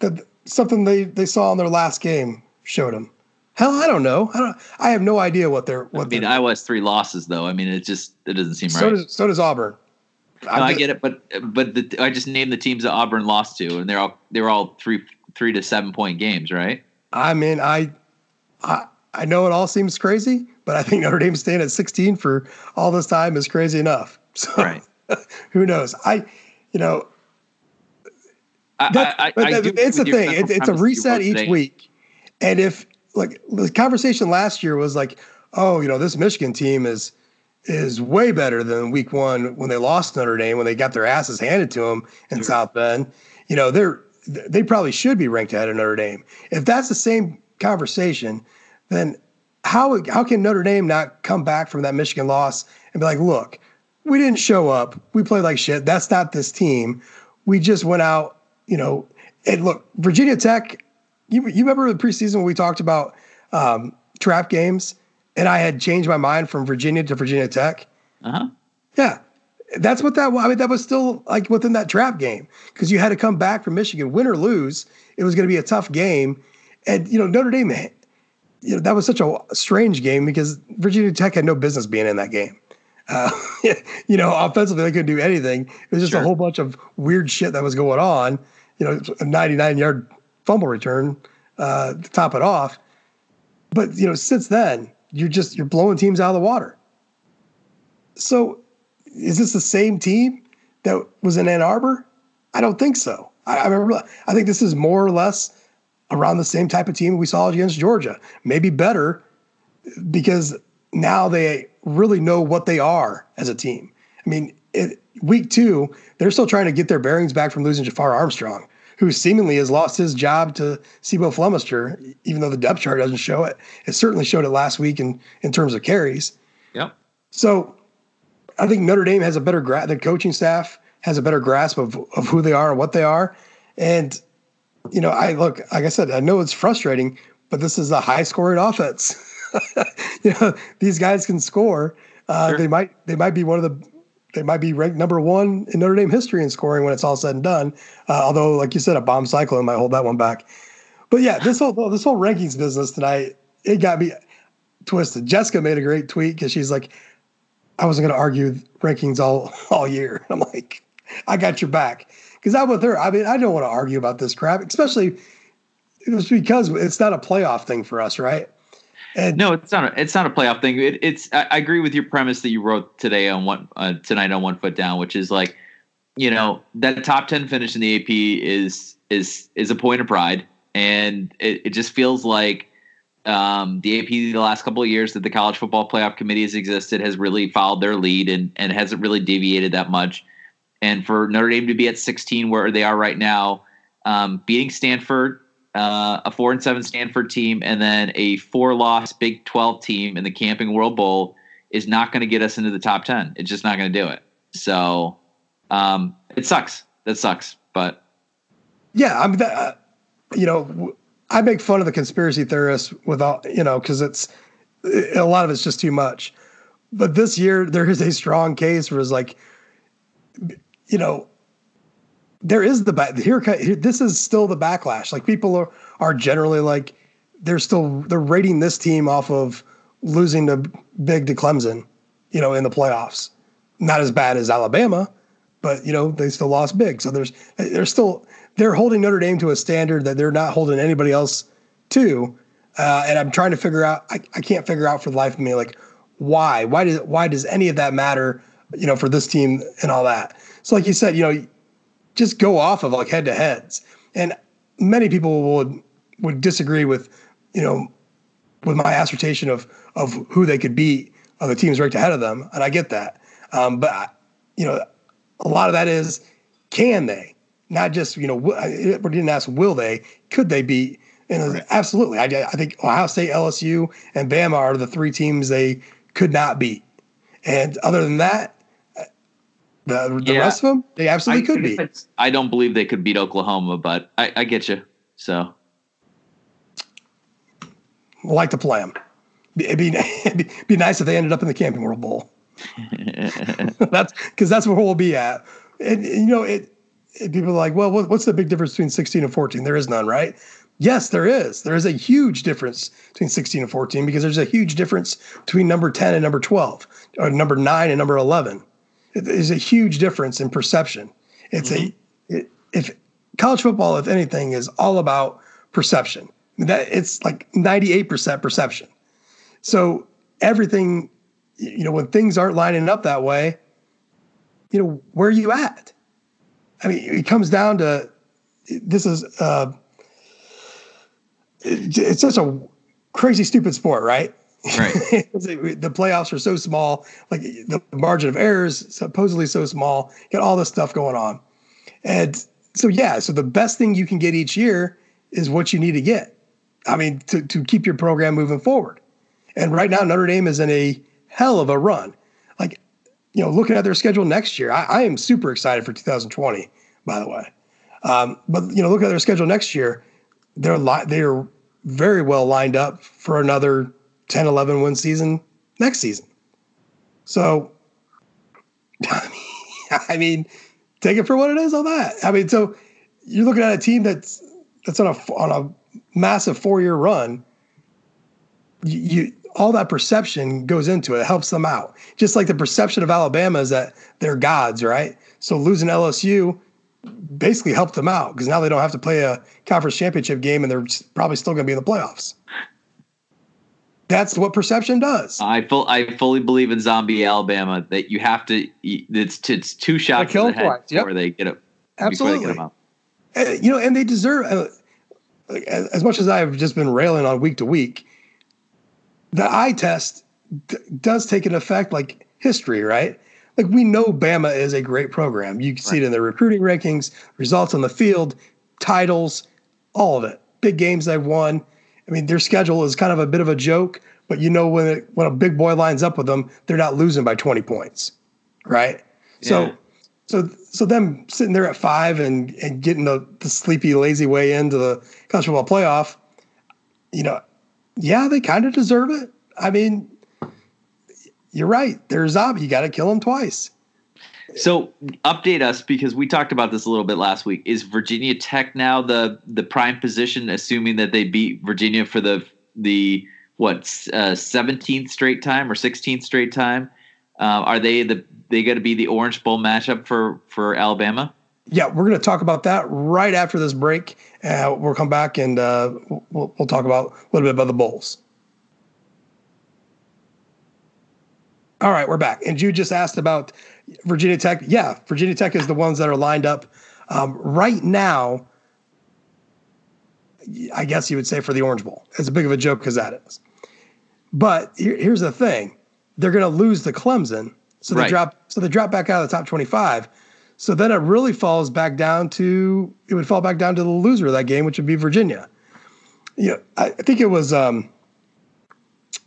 that something they they saw in their last game showed them. Hell, I don't know. I don't. I have no idea what they're. What I mean, Iowa has three losses though. I mean, it just it doesn't seem so right. Does, so does Auburn. No, I, I get it, but but the, I just named the teams that Auburn lost to, and they're all they were all three three to seven point games, right? I mean, I I I know it all seems crazy, but I think Notre Dame staying at 16 for all this time is crazy enough. So right. who knows? I, you know, that, I, I, I it's a thing. It, it's a reset each today. week. And if like the conversation last year was like, oh, you know, this Michigan team is is way better than week one when they lost Notre Dame when they got their asses handed to them in sure. South Bend. You know, they're they probably should be ranked ahead of Notre Dame. If that's the same conversation, then how how can Notre Dame not come back from that Michigan loss and be like, look, we didn't show up, we played like shit. That's not this team. We just went out, you know. And look, Virginia Tech. You you remember the preseason when we talked about um, trap games, and I had changed my mind from Virginia to Virginia Tech. Uh huh. Yeah, that's what that. I mean, that was still like within that trap game because you had to come back from Michigan, win or lose. It was going to be a tough game, and you know Notre Dame you know, that was such a strange game because Virginia Tech had no business being in that game. Uh, you know, offensively they couldn't do anything. It was just sure. a whole bunch of weird shit that was going on. You know, a 99 yard fumble return uh, to top it off. But you know, since then you're just you're blowing teams out of the water. So, is this the same team that was in Ann Arbor? I don't think so. I, I remember. I think this is more or less around the same type of team we saw against Georgia, maybe better because now they really know what they are as a team. I mean, it, week two, they're still trying to get their bearings back from losing Jafar Armstrong, who seemingly has lost his job to C'Bo Flemister, even though the depth chart doesn't show it. It certainly showed it last week in, in terms of carries. Yep. So I think Notre Dame has a better grasp, the coaching staff has a better grasp of, of who they are and what they are. And you know, I look, like I said, I know it's frustrating, but this is a high scoring offense. you know, these guys can score. Uh, sure. They might they might be one of the they might be ranked number one in Notre Dame history in scoring when it's all said and done. Uh, although, like you said, a bomb cyclone might hold that one back. But yeah, this whole this whole rankings business tonight, it got me twisted. Jessica made a great tweet because she's like, I wasn't going to argue rankings all all year. I'm like, I got your back because I'm with her. I mean, I don't want to argue about this crap, especially it was because it's not a playoff thing for us, right? And no, it's not. A, it's not a playoff thing. It, it's. I, I, agree with your premise that you wrote today on one uh, tonight on one foot down, which is like, you know, that top ten finish in the AP is is is a point of pride, and it, it just feels like um, the AP the last couple of years that the college football playoff committee has existed has really followed their lead and and hasn't really deviated that much. And for Notre Dame to be at 16 where they are right now, um, beating Stanford uh, a four and seven Stanford team and then a four loss Big 12 team in the Camping World Bowl is not going to get us into the top 10. It's just not going to do it. So um, it sucks. That sucks. But yeah, I'm that, uh, you know, I make fun of the conspiracy theorists without, you know, because it's a lot of it's just too much. But this year, there is a strong case where it's like, you know, there is the back here. This is still the backlash. Like people are are generally like they're still they're rating this team off of losing to big to Clemson, you know, in the playoffs. Not as bad as Alabama, but you know they still lost big. So there's they're still they're holding Notre Dame to a standard that they're not holding anybody else to. Uh, and I'm trying to figure out. I, I can't figure out for the life of me like why why does why does any of that matter? You know, for this team and all that. So like you said, you know just go off of like head to heads. And many people would would disagree with, you know, with my assertion of of who they could beat of the teams ranked ahead of them, and I get that. Um, but you know, a lot of that is can they? Not just you know, we didn't ask will they? Could they be And right. absolutely, I, I think Ohio State, LSU, and Bama are the three teams they could not be And other than that, uh, the, the yeah. rest of them, they absolutely I, could be. I don't believe they could beat Oklahoma, but I, I get you. So, like to play them. It'd be, it'd be, nice if they ended up in the Camping World Bowl. that's because that's where we'll be at. And, you know, it, people are like, well, what's the big difference between 16 and 14? There is none, right? Yes, there is. There is a huge difference between 16 and 14 because there's a huge difference between number 10 and number 12, or number 9 and number 11 there's a huge difference in perception. It's mm-hmm. a it, if college football, if anything, is all about perception. That it's like 98% perception. So everything, you know, when things aren't lining up that way, you know, where are you at? I mean, it comes down to this is uh, it's such a crazy stupid sport, right? Right. the playoffs are so small, like the margin of errors supposedly so small. Got all this stuff going on, and so yeah. So the best thing you can get each year is what you need to get. I mean, to to keep your program moving forward. And right now, Notre Dame is in a hell of a run. Like, you know, looking at their schedule next year, I, I am super excited for 2020. By the way, um, but you know, look at their schedule next year. They're li- they're very well lined up for another 10, 11 win season next season. So, I mean, take it for what it is on that. I mean, so you're looking at a team that's that's on a on a massive four year run. You, you, all that perception goes into it. It helps them out. Just like the perception of Alabama is that they're gods, right? So losing LSU basically helped them out because now they don't have to play a conference championship game and they're probably still going to be in the playoffs that's what perception does. I full I fully believe in zombie Alabama that you have to it's it's two shots in the head twice. before yep. they get it. Absolutely. Get them uh, you know, and they deserve uh, as much as I've just been railing on week to week. The eye test d- does take an effect like history, right? Like we know Bama is a great program. You can right. see it in their recruiting rankings, results on the field, titles, all of it. Big games they've won I mean, their schedule is kind of a bit of a joke, but you know when it, when a big boy lines up with them, they're not losing by 20 points, right? Yeah. So, so, so them sitting there at five and and getting the, the sleepy, lazy way into the college football playoff, you know, yeah, they kind of deserve it. I mean, you're right. They're a zombie. You got to kill them twice. So update us because we talked about this a little bit last week. Is Virginia Tech now the the prime position, assuming that they beat Virginia for the the what seventeenth uh, straight time or sixteenth straight time? Uh, are they the they going to be the Orange Bowl matchup for for Alabama? Yeah, we're going to talk about that right after this break. Uh, we'll come back and uh, we'll, we'll talk about a little bit about the bowls. All right, we're back. And you just asked about Virginia Tech. Yeah, Virginia Tech is the ones that are lined up um, right now. I guess you would say for the Orange Bowl. As big of a joke as that is. But here, here's the thing: they're going to lose the Clemson, so they right. drop. So they drop back out of the top 25. So then it really falls back down to it would fall back down to the loser of that game, which would be Virginia. Yeah, I think it was. Um,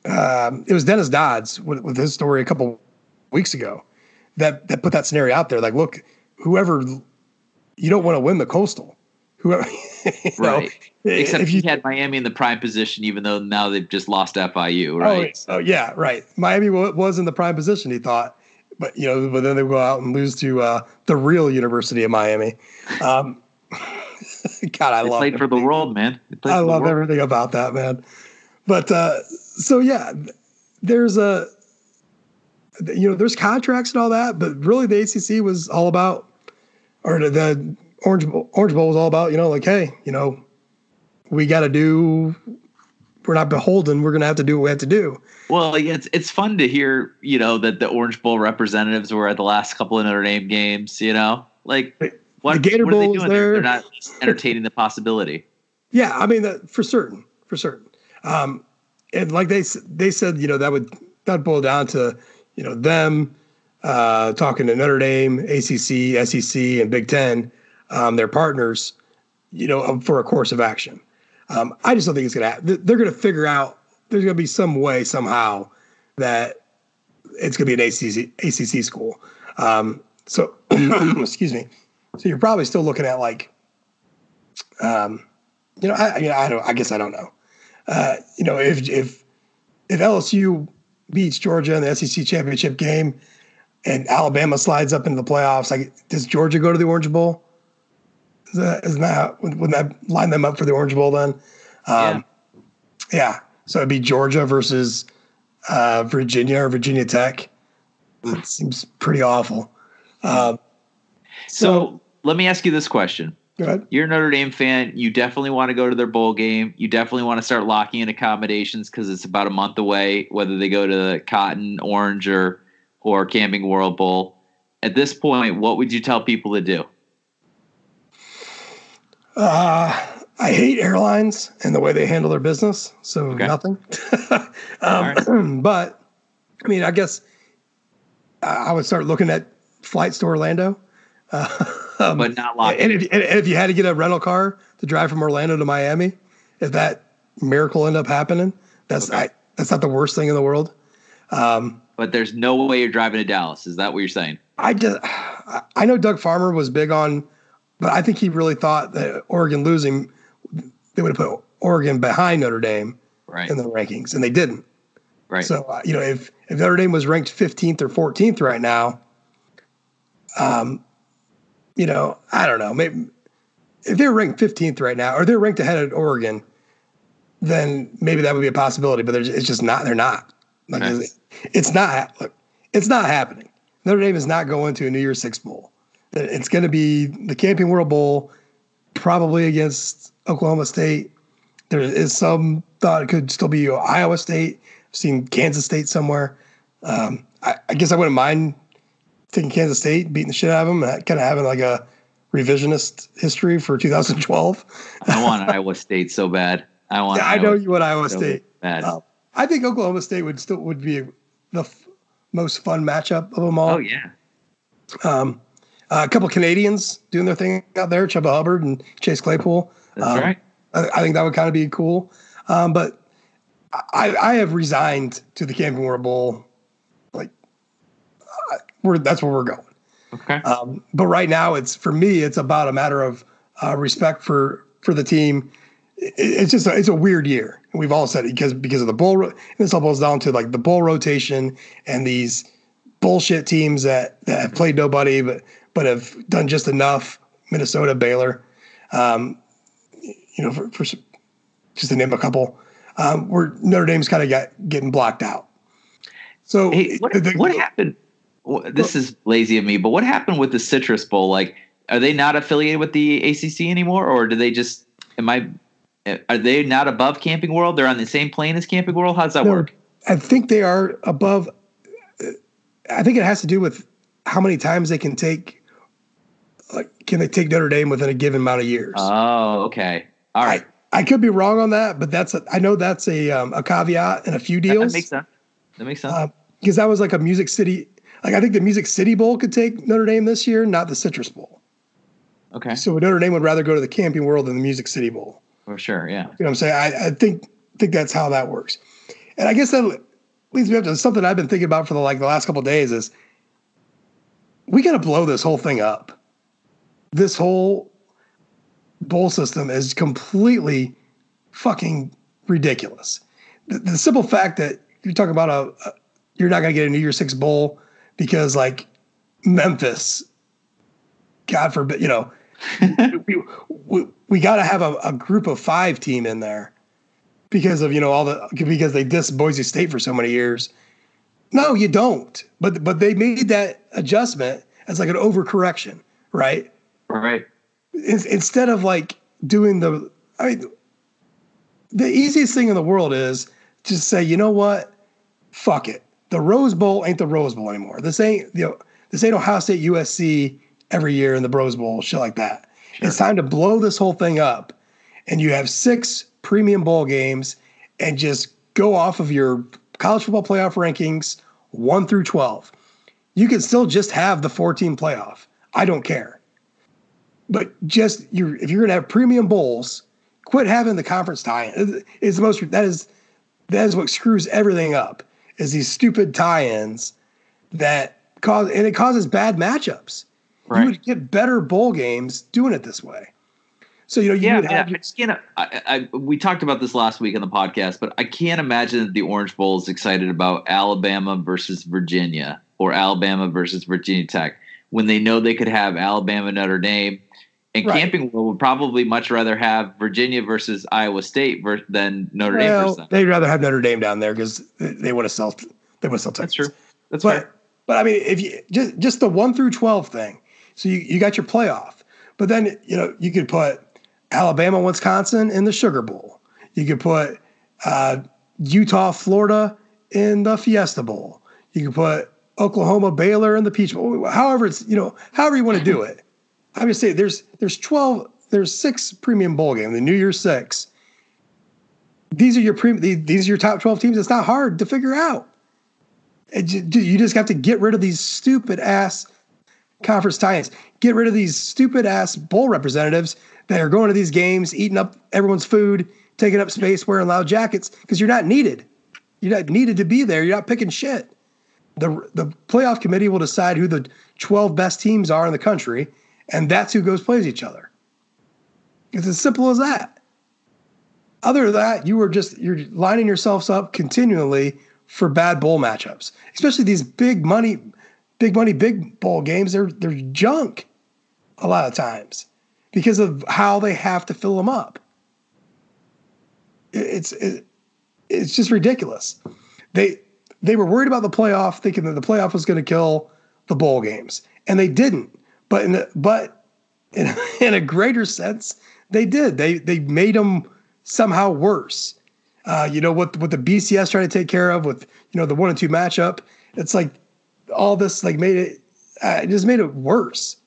um, it was Dennis Dodds with, with, his story a couple weeks ago that that put that scenario out there. Like, look, whoever you don't want to win the coastal, whoever. right. Know, Except if you had Miami in the prime position, even though now they've just lost FIU, right? Oh, oh yeah, right. Miami was in the prime position. He thought, but you know, but then they go out and lose to uh, the real University of Miami. Um, God, I they love played for the world, man. I love everything about that, man. But uh, so yeah, there's a you know there's contracts and all that, but really the ACC was all about, or the, the Orange Orange Bowl was all about you know like hey you know we got to do we're not beholden we're going to have to do what we have to do. Well, it's it's fun to hear you know that the Orange Bowl representatives were at the last couple of Notre Dame games. You know, like what, the Gator what Bowl are they doing? There. They're not entertaining the possibility. Yeah, I mean that for certain, for certain. Um, and like they they said, you know, that would that boil down to you know them uh, talking to Notre Dame, ACC, SEC, and Big Ten, um, their partners, you know, um, for a course of action. Um, I just don't think it's going to happen. They're going to figure out there's going to be some way somehow that it's going to be an ACC ACC school. Um, so excuse me. So you're probably still looking at like, um, you know, I, I mean, I don't. I guess I don't know. Uh, you know, if if if LSU beats Georgia in the SEC championship game, and Alabama slides up into the playoffs, like does Georgia go to the Orange Bowl? Is that, isn't that wouldn't that line them up for the Orange Bowl then? Um, yeah. yeah. So it'd be Georgia versus uh, Virginia or Virginia Tech. That seems pretty awful. Uh, so, so let me ask you this question: you're a Notre Dame fan. You definitely want to go to their bowl game. You definitely want to start locking in accommodations because it's about a month away, whether they go to the Cotton, Orange, or or Camping World Bowl. At this point, what would you tell people to do? Uh, I hate airlines and the way they handle their business. So okay. nothing. um. But I mean, I guess I would start looking at flights to Orlando. Uh, um, but not locked. And if, and if you had to get a rental car to drive from Orlando to Miami, if that miracle ended up happening, that's okay. I, that's not the worst thing in the world. Um, but there's no way you're driving to Dallas. Is that what you're saying? I just, I know Doug Farmer was big on, but I think he really thought that Oregon losing, they would have put Oregon behind Notre Dame right. in the rankings, and they didn't. Right. So uh, you know, if if Notre Dame was ranked 15th or 14th right now, um, you know, I don't know. Maybe if they're ranked 15th right now, or they're ranked ahead of Oregon, then maybe that would be a possibility. But it's just not. They're not. Like okay. it's not. Look, it's not happening. Notre Dame is not going to a New Year's Six bowl. It's going to be the Camping World Bowl, probably against Oklahoma State. There is some thought it could still be Iowa State. I've seen Kansas State somewhere. Um, I, I guess I wouldn't mind taking Kansas State, beating the shit out of them, kind of having like a revisionist history for 2012. I want Iowa State so bad. I want. Yeah, I know you want Iowa so State. Bad. Uh, I think Oklahoma State would still would be the f- most fun matchup of them all. Oh yeah. Um, a couple Canadians doing their thing out there, Chuba Hubbard and Chase Claypool. That's um, right. I, I, think that would kind of be cool. Um, but I, I have resigned to the Camping World Bowl Like we're that's where we're going. Okay. Um, but right now, it's for me, it's about a matter of uh, respect for for the team. It, it's just a, it's a weird year. We've all said it because because of the bull. This all boils down to like the bowl rotation and these bullshit teams that, that have played nobody but but have done just enough. Minnesota, Baylor, um, you know, for, for just to name a couple, um, where Notre Dame's kind of got getting blocked out. So hey, what, the, what happened? This is lazy of me, but what happened with the Citrus Bowl? Like, are they not affiliated with the ACC anymore, or do they just? Am I? Are they not above Camping World? They're on the same plane as Camping World. How does that no, work? I think they are above. I think it has to do with how many times they can take. Like, can they take Notre Dame within a given amount of years? Oh, okay. All right. I, I could be wrong on that, but that's a, I know that's a um, a caveat in a few deals. That makes sense. That makes sense. Uh, because that was like a Music City. Like I think the Music City Bowl could take Notre Dame this year, not the Citrus Bowl. Okay. So Notre Dame would rather go to the Camping World than the Music City Bowl. For sure, yeah. You know what I'm saying? I, I think think that's how that works. And I guess that leads me up to something I've been thinking about for the like the last couple days is we got to blow this whole thing up. This whole bowl system is completely fucking ridiculous. The, the simple fact that you're talking about a, a you're not going to get a New Year's Six bowl because like Memphis, God forbid, you know, we, we, we got to have a, a group of five team in there because of you know all the because they diss Boise State for so many years. No, you don't. But but they made that adjustment as like an overcorrection, right? Right. instead of like doing the, I mean, the easiest thing in the world is just say, you know what, fuck it. The Rose Bowl ain't the Rose Bowl anymore. This ain't you know this ain't Ohio State USC every year in the Rose Bowl, shit like that. Sure. It's time to blow this whole thing up, and you have six premium bowl games, and just go off of your college football playoff rankings one through twelve. You can still just have the 14 playoff. I don't care. But just you if you're gonna have premium bowls, quit having the conference tie-in. It's the most that is that is what screws everything up is these stupid tie-ins that cause and it causes bad matchups. Right. You would get better bowl games doing it this way. So you know, you yeah, yeah. I just can't. I, I, we talked about this last week on the podcast, but I can't imagine that the Orange Bowl is excited about Alabama versus Virginia or Alabama versus Virginia Tech when they know they could have Alabama Notre Dame. And right. Camping World would probably much rather have Virginia versus Iowa State ver- than Notre well, Dame versus them. They'd rather have Notre Dame down there because they want to sell. They want to sell tickets. That's true. That's but, fair. But I mean, if you just just the one through twelve thing, so you, you got your playoff, but then you know you could put Alabama, Wisconsin in the Sugar Bowl. You could put uh, Utah, Florida in the Fiesta Bowl. You could put Oklahoma, Baylor in the Peach Bowl. However, it's you know however you want to do it. Saying there's there's twelve there's six premium bowl games. The New year six. These are your pre, these are your top twelve teams. It's not hard to figure out. you just have to get rid of these stupid ass conference tie-ins. Get rid of these stupid ass bowl representatives that are going to these games, eating up everyone's food, taking up space, wearing loud jackets because you're not needed. You're not needed to be there. You're not picking shit. The the playoff committee will decide who the 12 best teams are in the country, and that's who goes plays each other. It's as simple as that. Other than that, you are just you're lining yourselves up continually for bad bowl matchups, especially these big money, big money, big bowl games. They're they're junk a lot of times because of how they have to fill them up. It's it, it's just ridiculous. They they were worried about the playoff, thinking that the playoff was going to kill the bowl games, and they didn't. But in but in, in a greater sense, they did. They they made them somehow worse. Uh, you know what what the BCS trying to take care of with you know the one and two matchup. It's like all this like made it uh, it just made it worse.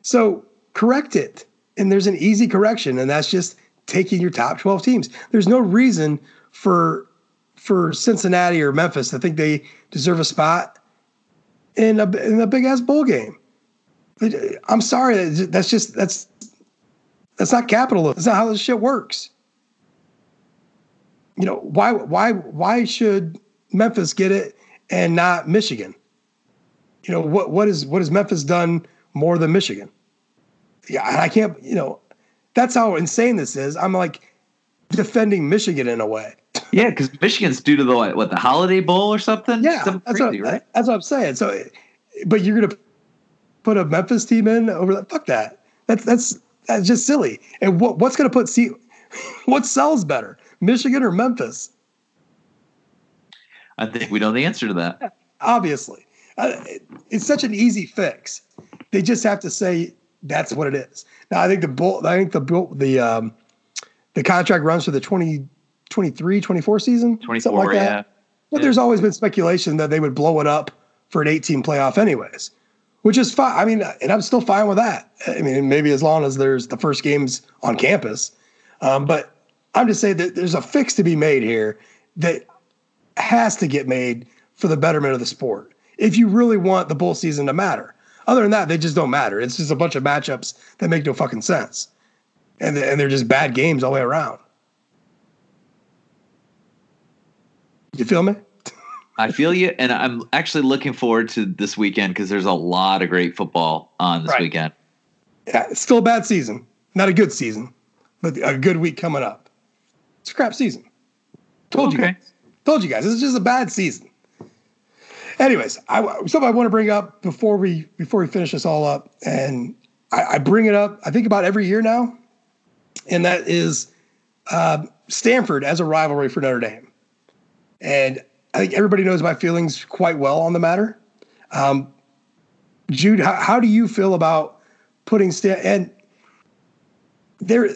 So correct it and there's an easy correction, and that's just taking your top 12 teams. There's no reason for for Cincinnati or Memphis to think they deserve a spot in a in a big ass bowl game. Uh, I'm sorry, that's just that's that's not capitalism. That's not how this shit works. You know why why why should Memphis get it and not Michigan? You know what what is what has Memphis done more than Michigan? yeah, and I can't, you know, that's how insane this is. I'm like defending Michigan in a way. Yeah, because Michigan's due to the what, what the Holiday Bowl or something. Yeah, Something that's, crazy, what, right? that's what I'm saying. So, but you're gonna put a Memphis team in over that? Fuck that. That's that's that's just silly. And what what's gonna put see what sells better, Michigan or Memphis? I think we know the answer to that. Obviously, uh, it, it's such an easy fix. They just have to say that's what it is. Now, I think the bull. I think the bull. The um, the contract runs for the 2023, 24 season, Twenty something like that. yeah. But Yeah. there's always been speculation that they would blow it up for an 18 playoff, anyways, which is fine. I mean, and I'm still fine with that. I mean, maybe as long as there's the first games on campus. Um, but I'm just saying that there's a fix to be made here that has to get made for the betterment of the sport. If you really want the bowl season to matter, other than that, they just don't matter. It's just a bunch of matchups that make no fucking sense, and and they're just bad games all the way around. You feel me? I feel you, and I'm actually looking forward to this weekend because there's a lot of great football on this Right. weekend. Yeah, it's still a bad season. Not a good season, but a good week coming up. It's a crap season. Told you guys. Told you guys. This is just a bad season. Anyways, I, something I want to bring up before we before we finish this all up, and I, I bring it up. I think about every year now, and that is uh, Stanford as a rivalry for Notre Dame. And I think everybody knows my feelings quite well on the matter. Um, Jude, how, how do you feel about putting Stan and there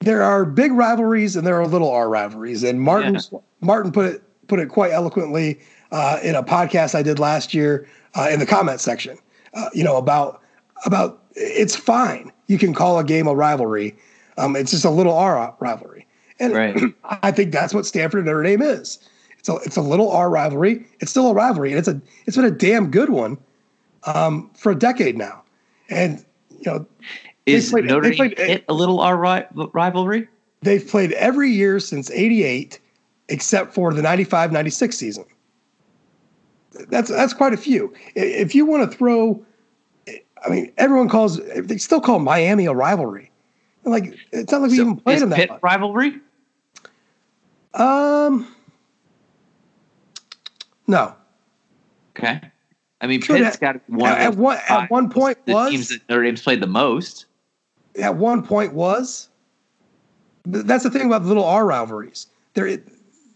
there are big rivalries and there are little R rivalries. And Martin Martin put it put it quite eloquently uh, in a podcast I did last year uh, in the comment section. Uh, you know about about it's fine. You can call a game a rivalry. Um, it's just a little R rivalry, and Right. I think that's what Stanford and Notre Dame is. It's a it's a little R rivalry. It's still a rivalry, and it's a it's been a damn good one um, for a decade now. And you know Is played- Notre Dame played- a little R ri- rivalry? they've played every year since 88 except for the 95-96 season that's that's quite a few if you want to throw i mean everyone calls they still call miami a rivalry And, like it's not like we even played them that Pitt much rivalry? um no Okay. I mean, Pitt's that- got one. at, at one at one point the was teams that Notre Dame's played the most. at one point was that's the thing about the little r rivalries they're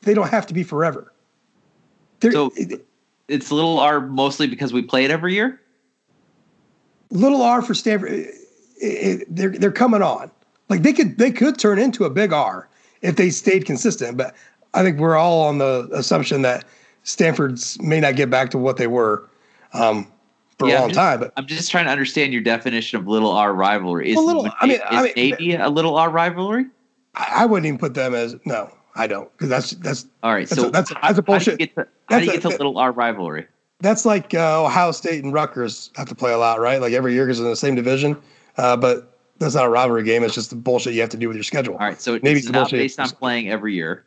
they don't have to be forever they're, So- It's little R mostly because we play it every year. little R for Stanford, it, it, they're they're coming on. Like they could they could turn into a big R if they stayed consistent. But I think we're all on the assumption that Stanford's may not get back to what they were um, for Yeah, a long just- time. But I'm just trying to understand your definition of little R rivalry. Is, Well, little- I mean- is I mean- Navy a little R rivalry? I, I wouldn't even put them as no. I don't because that's that's All right, That's so a- that's a- how, that's a how do you bullshit- get to, how do you get to that- little R rivalry? that's like uh, Ohio State and Rutgers have to play a lot, right? Like every year because they're in the same division. Uh, but that's not a rivalry game. It's just the bullshit you have to do with your schedule. All right, so Maybe it's it's not bullshit. based on playing every year.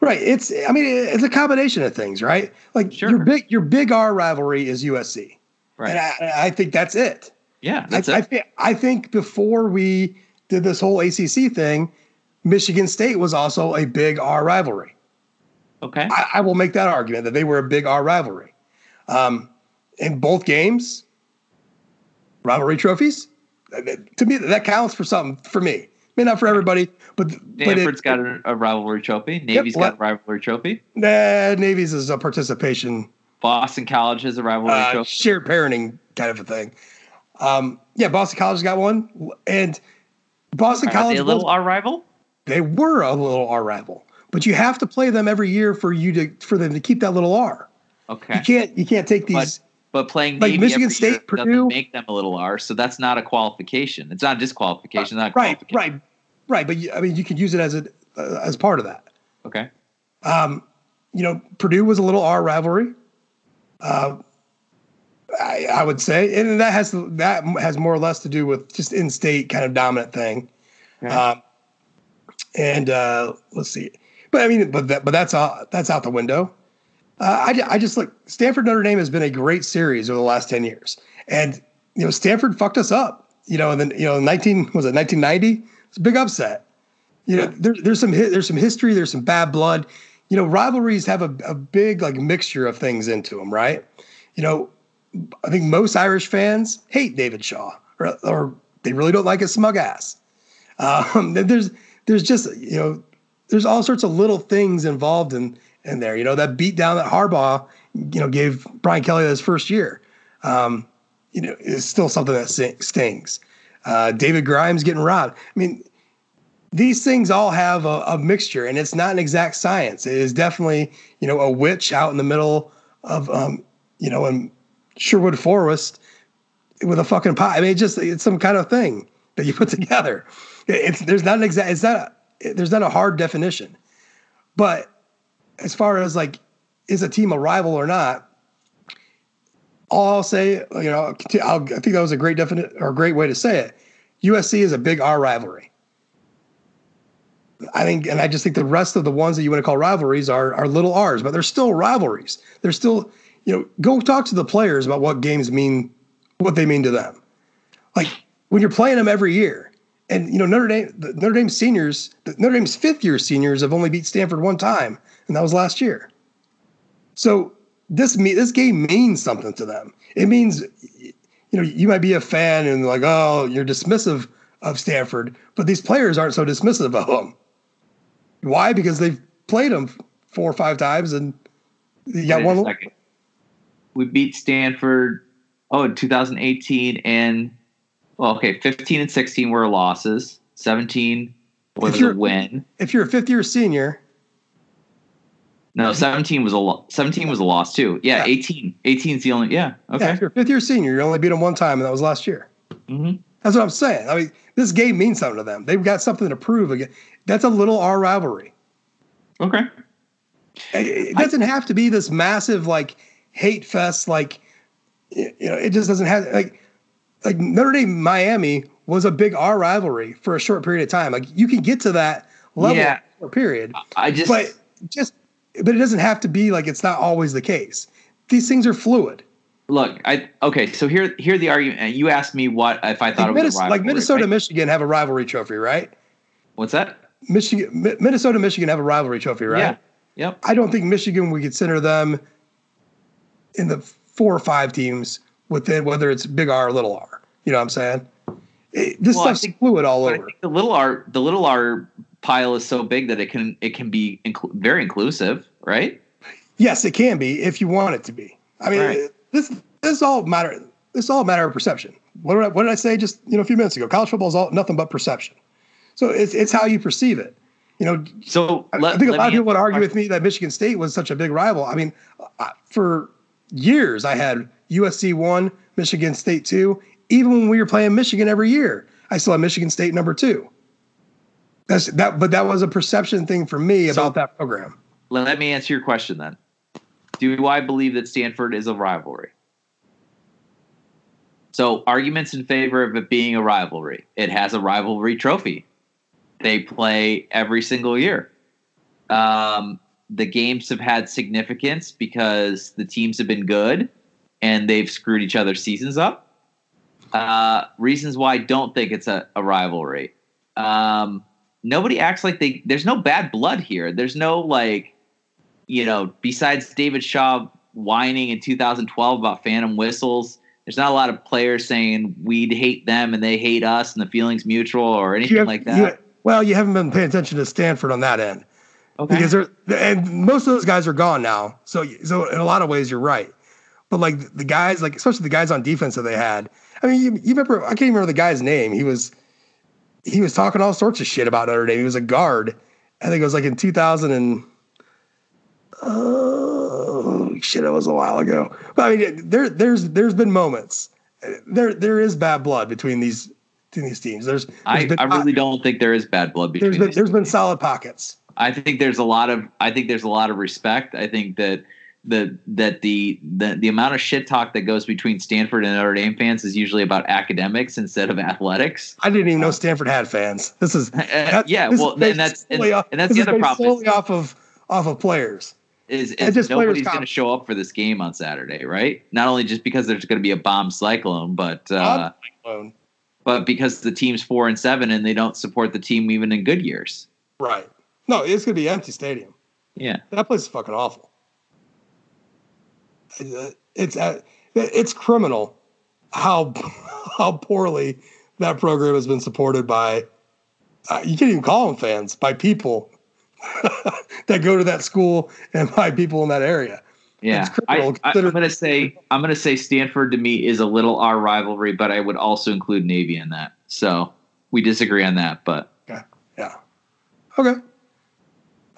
Right. It's I mean it's a combination of things, right? Like Sure. your big your big R rivalry is USC. Right. And I, I think that's it. yeah, I, that's I, it. thi- I think before we did this whole ACC thing, Michigan State was also a big R rivalry. okay. I, I will make that argument that they were a big R rivalry. Um, in both games, rivalry trophies. To me, that counts for something for me. May not for everybody, but but it, Stanford's got a, rivalry trophy. Navy's well- got a rivalry trophy. nah, Navy's is a participation Boston College has a rivalry uh, trophy. shared parenting kind of a thing. Um, yeah, Boston College got one, and Boston Are College they a little was- R rival? they were a little R rival, but you have to play them every year for you to for them to keep that little R. Okay. You can't you can't take these. But playing Like Navy Michigan every State, Purdue- make them a little R, so that's not a qualification. It's not a disqualification. Not a right, qualification. right, right. But I mean, you can use it as a uh, as part of that. Okay. Um, you know, Purdue was a little our rivalry. Uh, I, I would say, and that has that has more or less to do with just in-state kind of dominant thing. Um, and uh, let's see, but I mean, but that, but that's out that's out the window. Uh, I, I just look Stanford Notre Dame has been a great series over the last ten years, and you know Stanford fucked us up. You know, and then you know nineteen was it nineteen ninety? It's a big upset, You know, there, there's some there's some history, there's some bad blood. You know, rivalries have a, a big like mixture of things into them, right? You know, I think most Irish fans hate David Shaw, or, or they really don't like his smug ass. Um, there's there's just you know there's all sorts of little things involved in in there. You know that beat down that Harbaugh you know gave Brian Kelly his first year. Um, you know is still something that stings. Uh, David Grimes getting robbed. I mean, these things all have a, a, mixture, and it's not an exact science. It is definitely you know a witch out in the middle of um, you know in Sherwood Forest with a fucking pot. I mean, it's just it's some kind of thing that you put together. It's there's not an exact. It's not. A, there's not a hard definition, but as far as like is a team a rival or not, all I'll say, you know, I'll, i think that was a great definite or great way to say it. USC is a big R rivalry. I think, and I just think the rest of the ones that you want to call rivalries are are little R's, but they're still rivalries. They're still, you know, go talk to the players about what games mean, what they mean to them. Like when you're playing them every year, and you know Notre Dame, Notre Dame seniors, Notre Dame's fifth year seniors have only beat Stanford one time, and that was last year. So this me this game means something to them. It means you know you might be a fan and like oh you're dismissive of Stanford, but these players aren't so dismissive of them. Why? Because they've played them four or five times and you got one. We beat Stanford. Oh, in 2018 and well, okay, 15 and 16 were losses. 17 was a win. If you're a fifth year senior, no, 17 was a lo- 17 was a loss too. Yeah, yeah. 18. 18 is the only. Yeah. Okay. Yeah, if you're fifth year senior, you only beat them one time, and that was last year. Mm-hmm. That's what I'm saying. I mean, this game means something to them. They've got something to prove again. That's a little R rivalry. Okay. It doesn't I, have to be this massive like hate fest. Like, you know, it just doesn't have like like Notre Dame Miami was a big R rivalry for a short period of time. Like you can get to that level yeah. period. I just but just but it doesn't have to be like it's not always the case. These things are fluid. Look, I okay. So here, here the argument. You asked me what if I thought like it was Minnesota, like Minnesota, right? Michigan have a rivalry trophy, right? What's that? Michigan, Minnesota, Michigan have a rivalry trophy, right? Yeah. Yep. I don't think Michigan would consider them in the four or five teams within whether it's big R or little R. You know what I'm saying? It, this well, stuff's fluid all over. the little R, the little R pile is so big that it can it can be very inclusive, right? Yes, it can be if you want it to be. I mean, right. this this all matter. This all matter of perception. What did, I, what did I say just you know a few minutes ago? College football is all nothing but perception. So it's it's how you perceive it. You know. So let, I think a lot of people would argue with me that Michigan State was such a big rival. I mean, for years I had USC one, Michigan State two. Even when we were playing Michigan every year, I still had Michigan State number two. That's that, but that was a perception thing for me so, about that program. Let me answer your question then. Do I believe that Stanford is a rivalry? So, arguments in favor of it being a rivalry. It has a rivalry trophy. They play every single year. Um, the games have had significance because the teams have been good and they've screwed each other's seasons up. Uh, reasons why I don't think it's a, a rivalry. Um, nobody acts like they there's no bad blood here. There's no like, you know, besides David Shaw whining in 2012 about phantom whistles. There's not a lot of players saying we'd hate them and they hate us and the feelings mutual or anything have, like that. You, well, you haven't been paying attention to Stanford on that end. Okay. Because they're and most of those guys are gone now. So so in a lot of ways you're right. But like the guys, like especially the guys on defense that they had. I mean, you, you remember I can't even remember the guy's name. He was he was talking all sorts of shit about Notre Dame. He was a guard. I think it was like in 2000 and oh shit, it was a while ago. But I mean, there there's there's been moments. There there is bad blood between these between these teams. There's, there's I, been, I really don't think there is bad blood between. There's been there's been solid pockets. I think there's a lot of I think there's a lot of respect. I think that the that the, the the amount of shit talk that goes between Stanford and Notre Dame fans is usually about academics instead of athletics. I didn't even know Stanford had fans. This is uh, yeah, this well, and that's and, off, and that's the other problem. Solely off of off of players. Is, is nobody's going to show up for this game on Saturday, right? Not only just because there's going to be a bomb cyclone, but uh, cyclone. but because the team's four and seven and they don't support the team even in good years. Right. No, it's gonna be empty stadium. Yeah. That place is fucking awful. It's uh, it's criminal how how poorly that program has been supported by. Uh, you can't even call them fans by people that go to that school and by people in that area. Yeah, I, am gonna say I'm gonna say Stanford to me is a little R rivalry, but I would also include Navy in that. So we disagree on that, but okay, yeah, okay,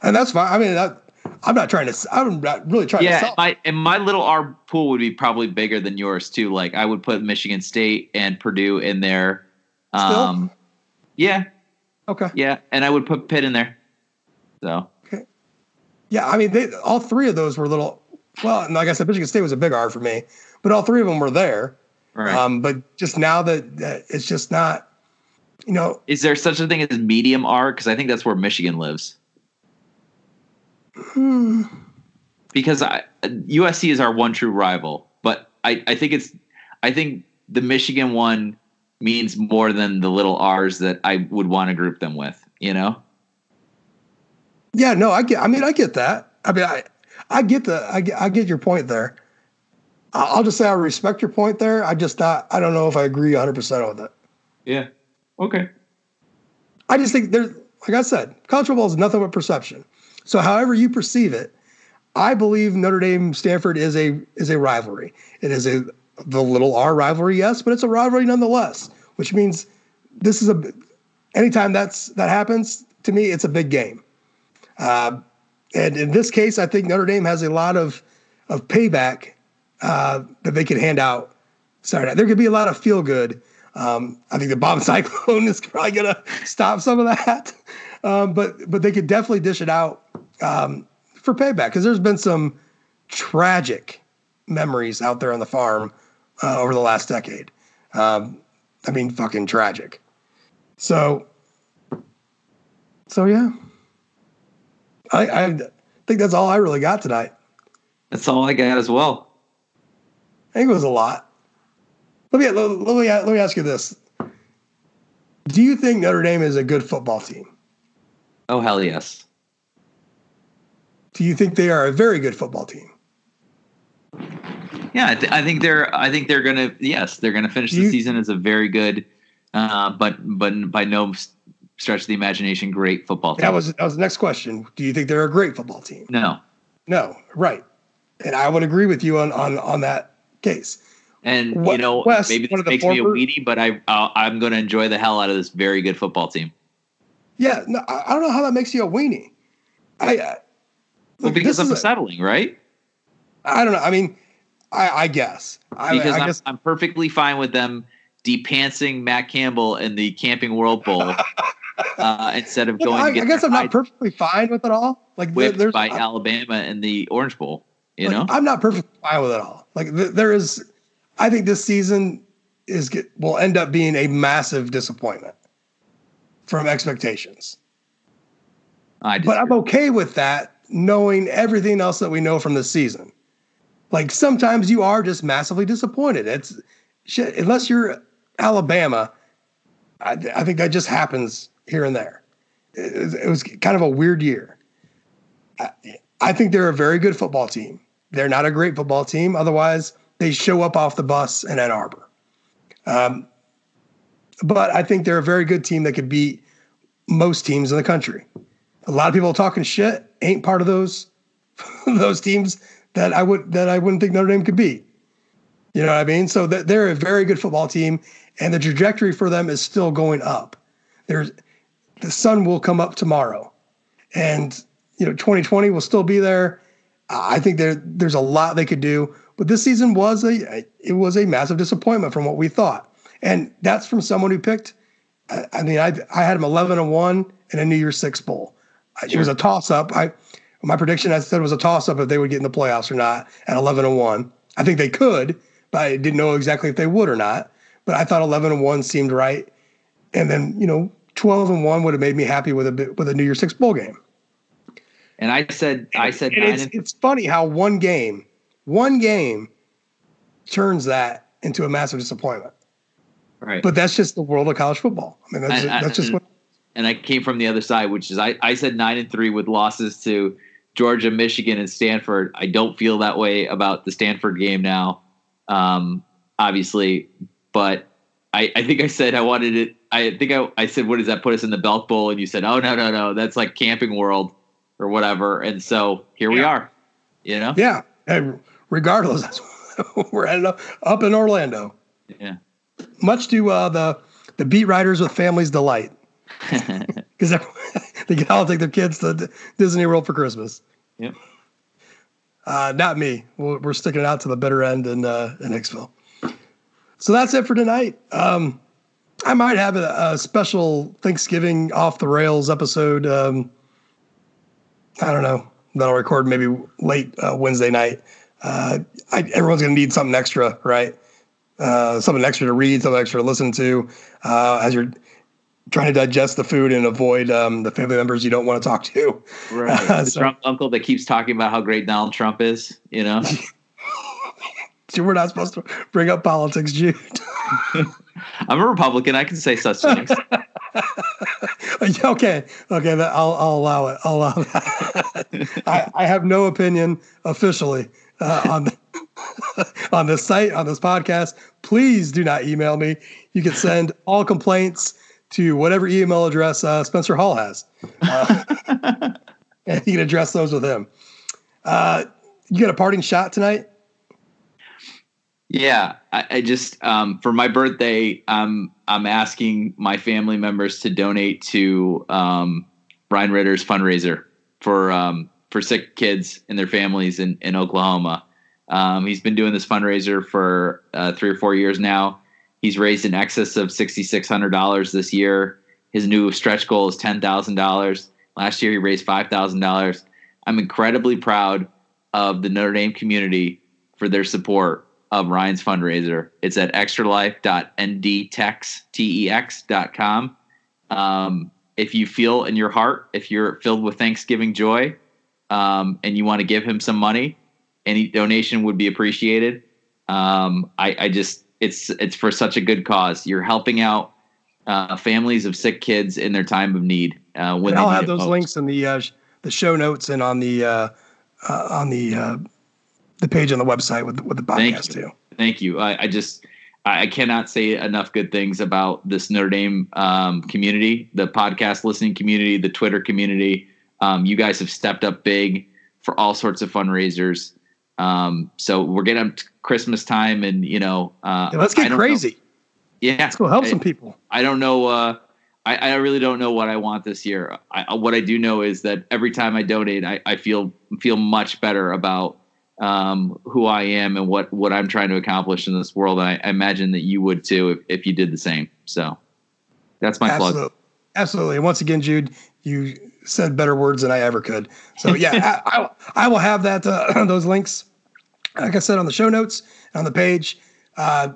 and that's fine. I mean, that, I'm not trying to. I'm not really trying yeah, to. Yeah, my and my little R pool would be probably bigger than yours too. Like I would put Michigan State and Purdue in there. Um, Still? yeah. Okay. Yeah, and I would put Pitt in there. So. Okay. Yeah, I mean, they, all three of those were little well, like I said, Michigan State was a big R for me, but all three of them were there. Right. Um, but just now that, that it's just not, you know. Is there such a thing as medium R? Because I think that's where Michigan lives. Hmm. Because I, USC is our one true rival, but I, I think it's, I think the Michigan one means more than the little R's that I would want to group them with. You know. Yeah. No, I get. I mean, I get that. I mean, I I get the I get, I get your point there. I'll just say I respect your point there. I just not I don't know if I agree 100 percent with it. Yeah. Okay. I just think there's like I said, college football is nothing but perception. So however you perceive it, I believe Notre Dame Stanford is a is a rivalry. It is a the little R rivalry, yes, but it's a rivalry nonetheless. Which means this is a anytime that's that happens to me, it's a big game. Uh, and in this case, I think Notre Dame has a lot of of payback uh, that they can hand out. Sorry, there could be a lot of feel good. Um, I think the bomb cyclone is probably going to stop some of that, um, but but they could definitely dish it out um, for payback because there's been some tragic memories out there on the farm uh, over the last decade. Um, I mean, fucking tragic. So, so yeah. I, I think that's all I really got tonight. That's all I got as well. I think it was a lot. Let me let, let me let me ask you this: Do you think Notre Dame is a good football team? Oh hell yes. Do you think they are a very good football team? Yeah, I, th- I think they're. I think they're gonna. Yes, they're gonna finish the you, season as a very good, uh, but but by no stretch of the imagination, great football team. That was that was the next question. Do you think they're a great football team? No. No, right. And I would agree with you on on on that case. And you know, West, maybe this makes former, me a weenie, but I uh, I'm going to enjoy the hell out of this very good football team. Yeah, no, I don't know how that makes you a weenie. I well, because I'm settling, right? I don't know. I mean, I, I guess because I, am guess, perfectly fine with them depantsing Matt Campbell in the Camping World Bowl uh, instead of going. I, I guess I'm not perfectly fine with it all. Like whipped there's, by I, Alabama in the Orange Bowl. You like, know, I'm not perfectly fine with it all. Like th- there is, I think this season is get, will end up being a massive disappointment from expectations. I but I'm okay with that, knowing everything else that we know from the season. Like sometimes you are just massively disappointed. It's shit, unless you're Alabama. I, I think that just happens here and there. It, it was kind of a weird year. I, I think they're a very good football team. They're not a great football team. Otherwise, they show up off the bus in Ann Arbor. Um, but I think they're a very good team that could beat most teams in the country. A lot of people talking shit ain't part of those those teams that I would that I wouldn't think Notre Dame could beat. You know what I mean? So they're a very good football team, and the trajectory for them is still going up. There's the sun will come up tomorrow, and you know 2020 will still be there. I think there there's a lot they could do, but this season was a it was a massive disappointment from what we thought, and that's from someone who picked. I, mean, I I had them 11 and one in a New Year's Six bowl. It was a toss up. I my prediction I said was a toss up if they would get in the playoffs or not at 11 and one. I think they could, but I didn't know exactly if they would or not. But I thought 11 and one seemed right, and then you know 12 and one would have made me happy with a with a New Year's Six bowl game. And I said, I said, it's, it's funny how one game, one game, turns that into a massive disappointment. Right. But that's just the world of college football. I mean, that's, and, that's just what. And I came from the other side, which is I, I said nine and three with losses to Georgia, Michigan, and Stanford. I don't feel that way about the Stanford game now, um, obviously, but I, I think I said I wanted it. I think I, I said, what does that put us in the Belk Bowl? And you said, oh, no, no, no, that's like Camping World or whatever. And so here yeah. we are, you know? Yeah. And regardless, we're ended up, up in Orlando. Yeah. Much to uh, the, the beat writers with families' delight. Because they can all take their kids to Disney World for Christmas. Yep. Uh, not me. We're, we're sticking it out to the bitter end in uh, in Hicksville. So that's it for tonight. Um, I might have a, a, special Thanksgiving off the rails episode. Um, I don't know. That I'll record maybe late uh, Wednesday night. Uh, I, everyone's going to need something extra, right? Uh, something extra to read, something extra to listen to uh, as you're trying to digest the food and avoid um, the family members you don't want to talk to. Right. the so, Trump uncle that keeps talking about how great Donald Trump is, you know? We're not supposed to bring up politics, Jude. I'm a Republican. I can say such things. okay, okay, I'll, I'll allow it. I'll allow that. I, I have no opinion officially uh, on the, on this site on this podcast. Please do not email me. You can send all complaints to whatever email address uh, Spencer Hall has, uh, and you can address those with him. Uh, you got a parting shot tonight? Yeah, I, I just um, for my birthday, I'm I'm asking my family members to donate to um, Ryan Ritter's fundraiser for um, for sick kids and their families in in Oklahoma. Um, he's been doing this fundraiser for uh, three or four years now. He's raised in excess of sixty six hundred dollars this year. His new stretch goal is ten thousand dollars. Last year he raised five thousand dollars. I'm incredibly proud of the Notre Dame community for their support of Ryan's fundraiser. It's at extralife.ndtex.com. Um, if you feel in your heart, if you're filled with Thanksgiving joy, um, and you want to give him some money, any donation would be appreciated. Um, I, I, just it's it's for such a good cause. You're helping out uh, families of sick kids in their time of need. Uh, when I'll have those most. links in the uh, the show notes and on the uh, uh, on the uh, the page on the website with with the podcast Thank too. Thank you. I, I, just I cannot say enough good things about this Notre Dame um, community, the podcast listening community, the Twitter community. Um, you guys have stepped up big for all sorts of fundraisers. Um, so we're getting up to Christmas time, and you know, uh, yeah, let's get crazy. Know. Yeah, let's go help I, some people. I don't know. Uh, I, I, really don't know what I want this year. I, what I do know is that every time I donate, I, I feel feel much better about um, who I am and what what I'm trying to accomplish in this world. And I, I imagine that you would too if, if you did the same. So that's my Absolutely. plug. Absolutely. And once again, Jude, you said better words than I ever could. So yeah, I, I, I, will have that uh, those links, like I said, on the show notes on the page. Uh,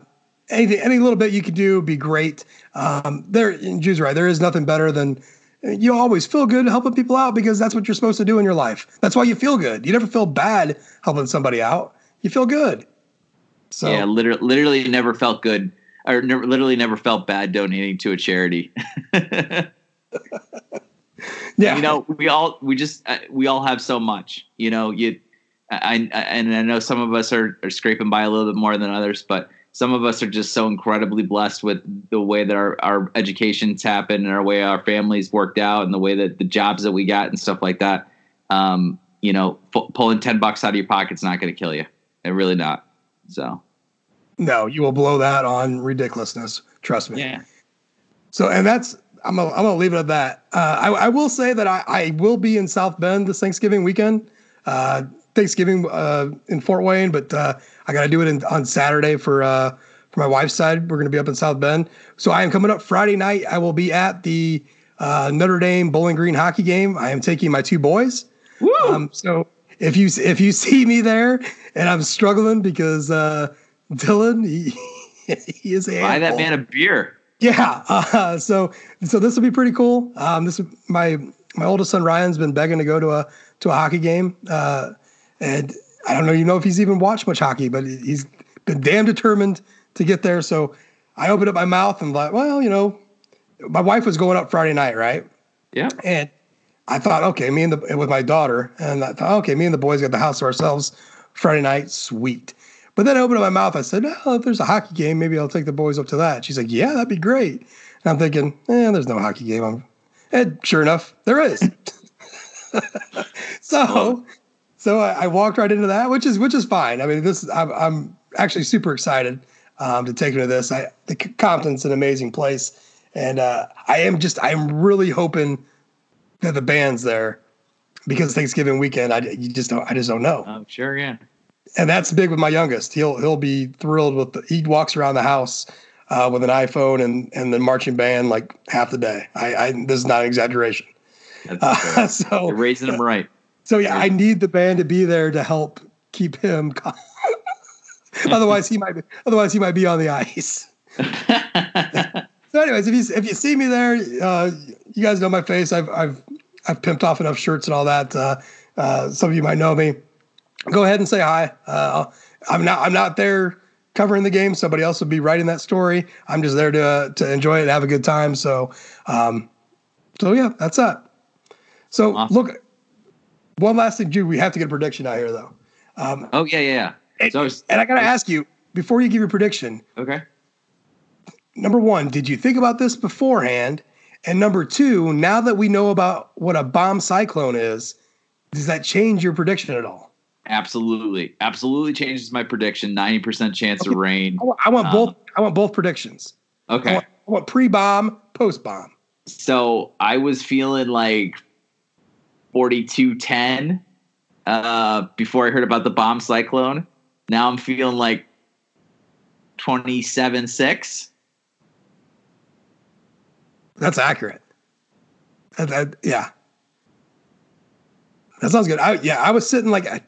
anything, any little bit you could do would be great. Um, there, Jude's right. There is nothing better than you always feel good helping people out because that's what you're supposed to do in your life. That's why you feel good. You never feel bad helping somebody out. You feel good. So yeah, literally, literally never felt good, or never, literally never felt bad donating to a charity. yeah, you know, we all we just uh, we all have so much. You know, you, I, I and I know some of us are are scraping by a little bit more than others, but some of us are just so incredibly blessed with the way that our, our educations happened and our way our families worked out and the way that the jobs that we got and stuff like that. Um, you know, f- pulling 10 bucks out of your pocket's not going to kill you. It really not. So, no, you will blow that on ridiculousness. Trust me. Yeah. So, and that's, I'm gonna, I'm gonna leave it at that. Uh, I, I will say that I, I will be in South Bend this Thanksgiving weekend. Uh, Thanksgiving uh, in Fort Wayne, but uh, I got to do it in, on Saturday for uh, for my wife's side. We're going to be up in South Bend, so I am coming up Friday night. I will be at the uh, Notre Dame Bowling Green hockey game. I am taking my two boys. Um, so if you if you see me there and I'm struggling because uh, Dylan he, he is a buy that man a beer. Yeah, uh, so so this will be pretty cool. Um, this my my oldest son Ryan's been begging to go to a to a hockey game. Uh, and I don't know, you know, if he's even watched much hockey, but he's been damn determined to get there. So I opened up my mouth and like, well, you know, my wife was going up Friday night, right? Yeah. And I thought, okay, me and the with my daughter, and I thought, okay, me and the boys got the house to ourselves Friday night, sweet. But then I opened up my mouth. I said, oh, if there's a hockey game, maybe I'll take the boys up to that. She's like, yeah, that'd be great. And I'm thinking, eh, there's no hockey game. I'm, and sure enough, there is. so, so I, I, walked right into that, which is which is fine. I mean, this I'm, I'm actually super excited um, to take them to this. I, the Compton's an amazing place, and uh, I am just I'm really hoping that the band's there because Thanksgiving weekend. I you just don't I just don't know. Oh, sure, yeah. And that's big with my youngest. He'll he'll be thrilled with the, he walks around the house uh, with an iPhone and and the marching band like half the day. I, I this is not an exaggeration. Uh, so You're raising him right. So yeah, I need the band to be there to help keep him. otherwise, he might. Be, otherwise, he might be on the ice. so, anyways, if you if you see me there, uh, you guys know my face. I've I've I've pimped off enough shirts and all that. Uh, uh, some of you might know me. Go ahead and say hi. Uh, I'm not I'm not there covering the game. Somebody else would be writing that story. I'm just there to to enjoy it and have a good time. So, um, so yeah, that's that. So awesome. look, one last thing, Jude. We have to get a prediction out here, though. Um, oh yeah, yeah. yeah. And, so was, and I got to ask you before you give your prediction. Okay. Number one, did you think about this beforehand? And number two, now that we know about what a bomb cyclone is, does that change your prediction at all? Absolutely, absolutely changes my prediction. Ninety percent chance okay. of rain. I want, I want um, both. I want both predictions. Okay. I want, I want pre-bomb, post-bomb. So I was feeling like 4210 uh, before I heard about the bomb cyclone. Now I'm feeling like 27 6. That's accurate. That, that, yeah. That sounds good. I, yeah, I was sitting like, I,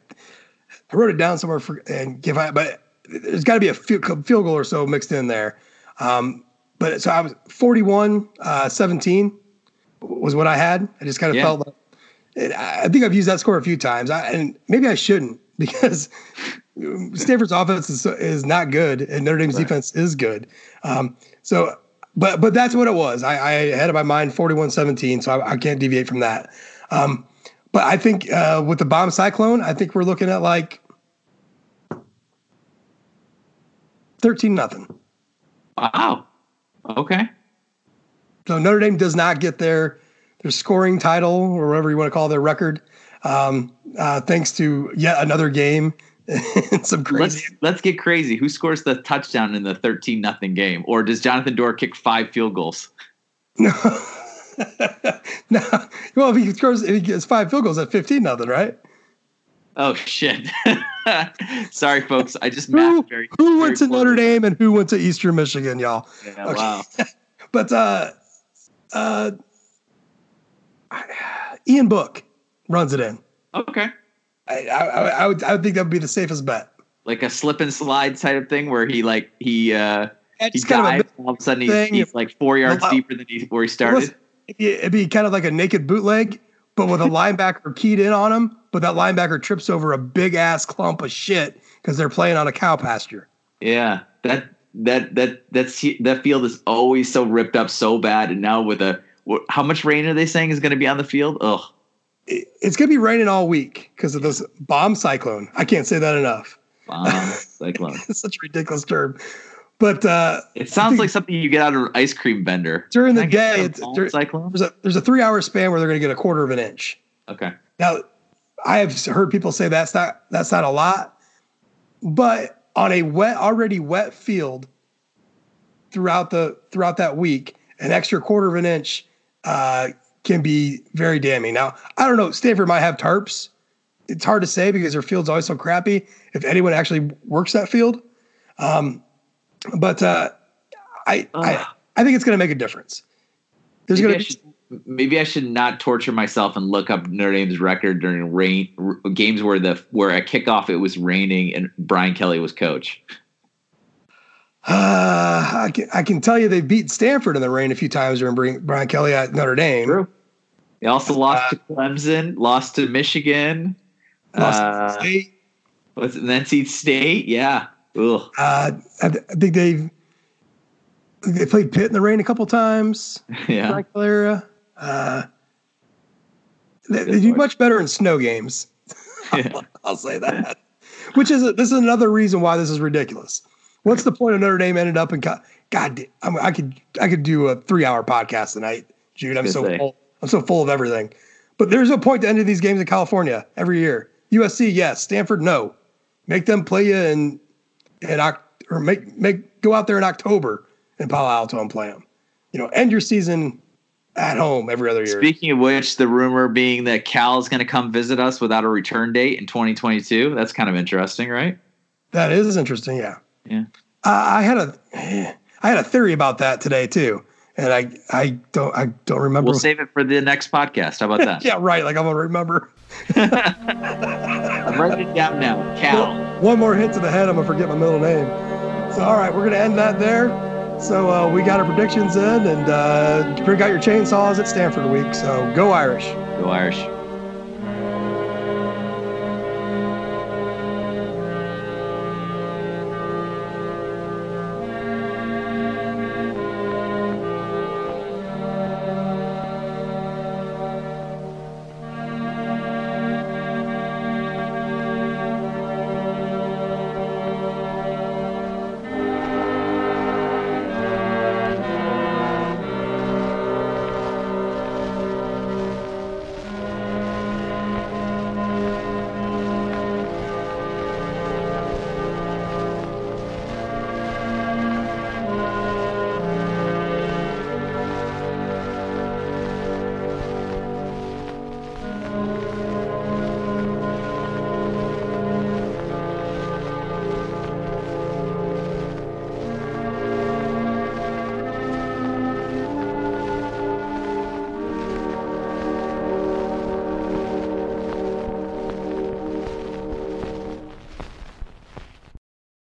I wrote it down somewhere for, and give I, but there's got to be a field, field goal or so mixed in there. Um, but so I was 41 uh, 17 was what I had. I just kind of yeah. felt like I think I've used that score a few times, I, and maybe I shouldn't because Stanford's offense is, is not good, and Notre Dame's right. defense is good. Um, so, but but that's what it was. I, I had in my mind 41-17, so I, I can't deviate from that. Um, but I think uh, with the bomb cyclone, I think we're looking at like thirteen nothing. Wow. Okay. So Notre Dame does not get there their scoring title or whatever you want to call their record, um, uh, thanks to yet another game. some crazy. Let's, let's get crazy. Who scores the touchdown in the thirteen nothing game, or does Jonathan Doerer kick five field goals? No, no. Well, if he scores, if he gets five field goals at fifteen nothing, right? Oh shit! Sorry, folks. I just who, very. Who went to Notre Dame and who went to Eastern Michigan, y'all? Yeah, okay. Wow. but uh, uh, Ian Book runs it in. Okay. I, I, I, would I would think that would be the safest bet. Like a slip and slide type of thing where he like he uh he dives all of a sudden he's, he's, like four yards deeper than he, where he started. It'd be kind of like a naked bootleg, but with a linebacker keyed in on him. But that linebacker trips over a big ass clump of shit because they're playing on a cow pasture. Yeah, that that that that's that field is always so ripped up so bad, and now with a how much rain are they saying is going to be on the field? Ugh. It's going to be raining all week because of this bomb cyclone. I can't say that enough. Bomb cyclone. it's such a ridiculous term. But uh, it sounds like something you get out of an ice cream vendor. During the day, it's, during, there's a there's a three hour span where they're going to get a quarter of an inch. Okay. Now, I have heard people say that's not that's not a lot, but on a wet already wet field throughout the throughout that week, an extra quarter of an inch uh, can be very damning. Now, I don't know. Stanford might have tarps. It's hard to say because their field's always so crappy. If anyone actually works that field, um, but uh, I, I I think it's going to make a difference. There's going to be. Maybe I should not torture myself and look up Notre Dame's record during rain r- games where the where a kickoff it was raining and Brian Kelly was coach. Uh, I can I can tell you they beat Stanford in the rain a few times during Brian Kelly at Notre Dame. True. They also lost uh, to Clemson, lost to Michigan, lost uh, to State. What's it, NC State? Yeah. Ugh. Uh, I, I think they've They played Pitt in the rain a couple times. Yeah. Valera. Uh, they, they do much better in snow games. Yeah. I'll say that. Which is a, this is another reason why this is ridiculous. What's the point of Notre Dame ended up in? Co- God, I'm, I could I could do a three hour podcast tonight, Jude. I'm Good so day. full, I'm so full of everything. But there's a point to end of these games in California every year. USC, yes. Stanford, no. Make them play you in in or make make go out there in October in Palo Alto and play them. You know, end your season at home every other year. Speaking of which, the rumor being that Cal is going to come visit us without a return date in 2022. That's kind of interesting, right? That is interesting. Yeah. Yeah. I I had a I had a theory about that today too, and I I don't I don't remember. We'll save it for the next podcast. How about that? yeah, right. Like I'm gonna remember. I'm it down now. Cal. One more hit to the head, I'm gonna forget my middle name. So all right, we're gonna end that there. So uh, we got our predictions in, and uh, bring out your chainsaws at Stanford week. So go Irish. Go Irish.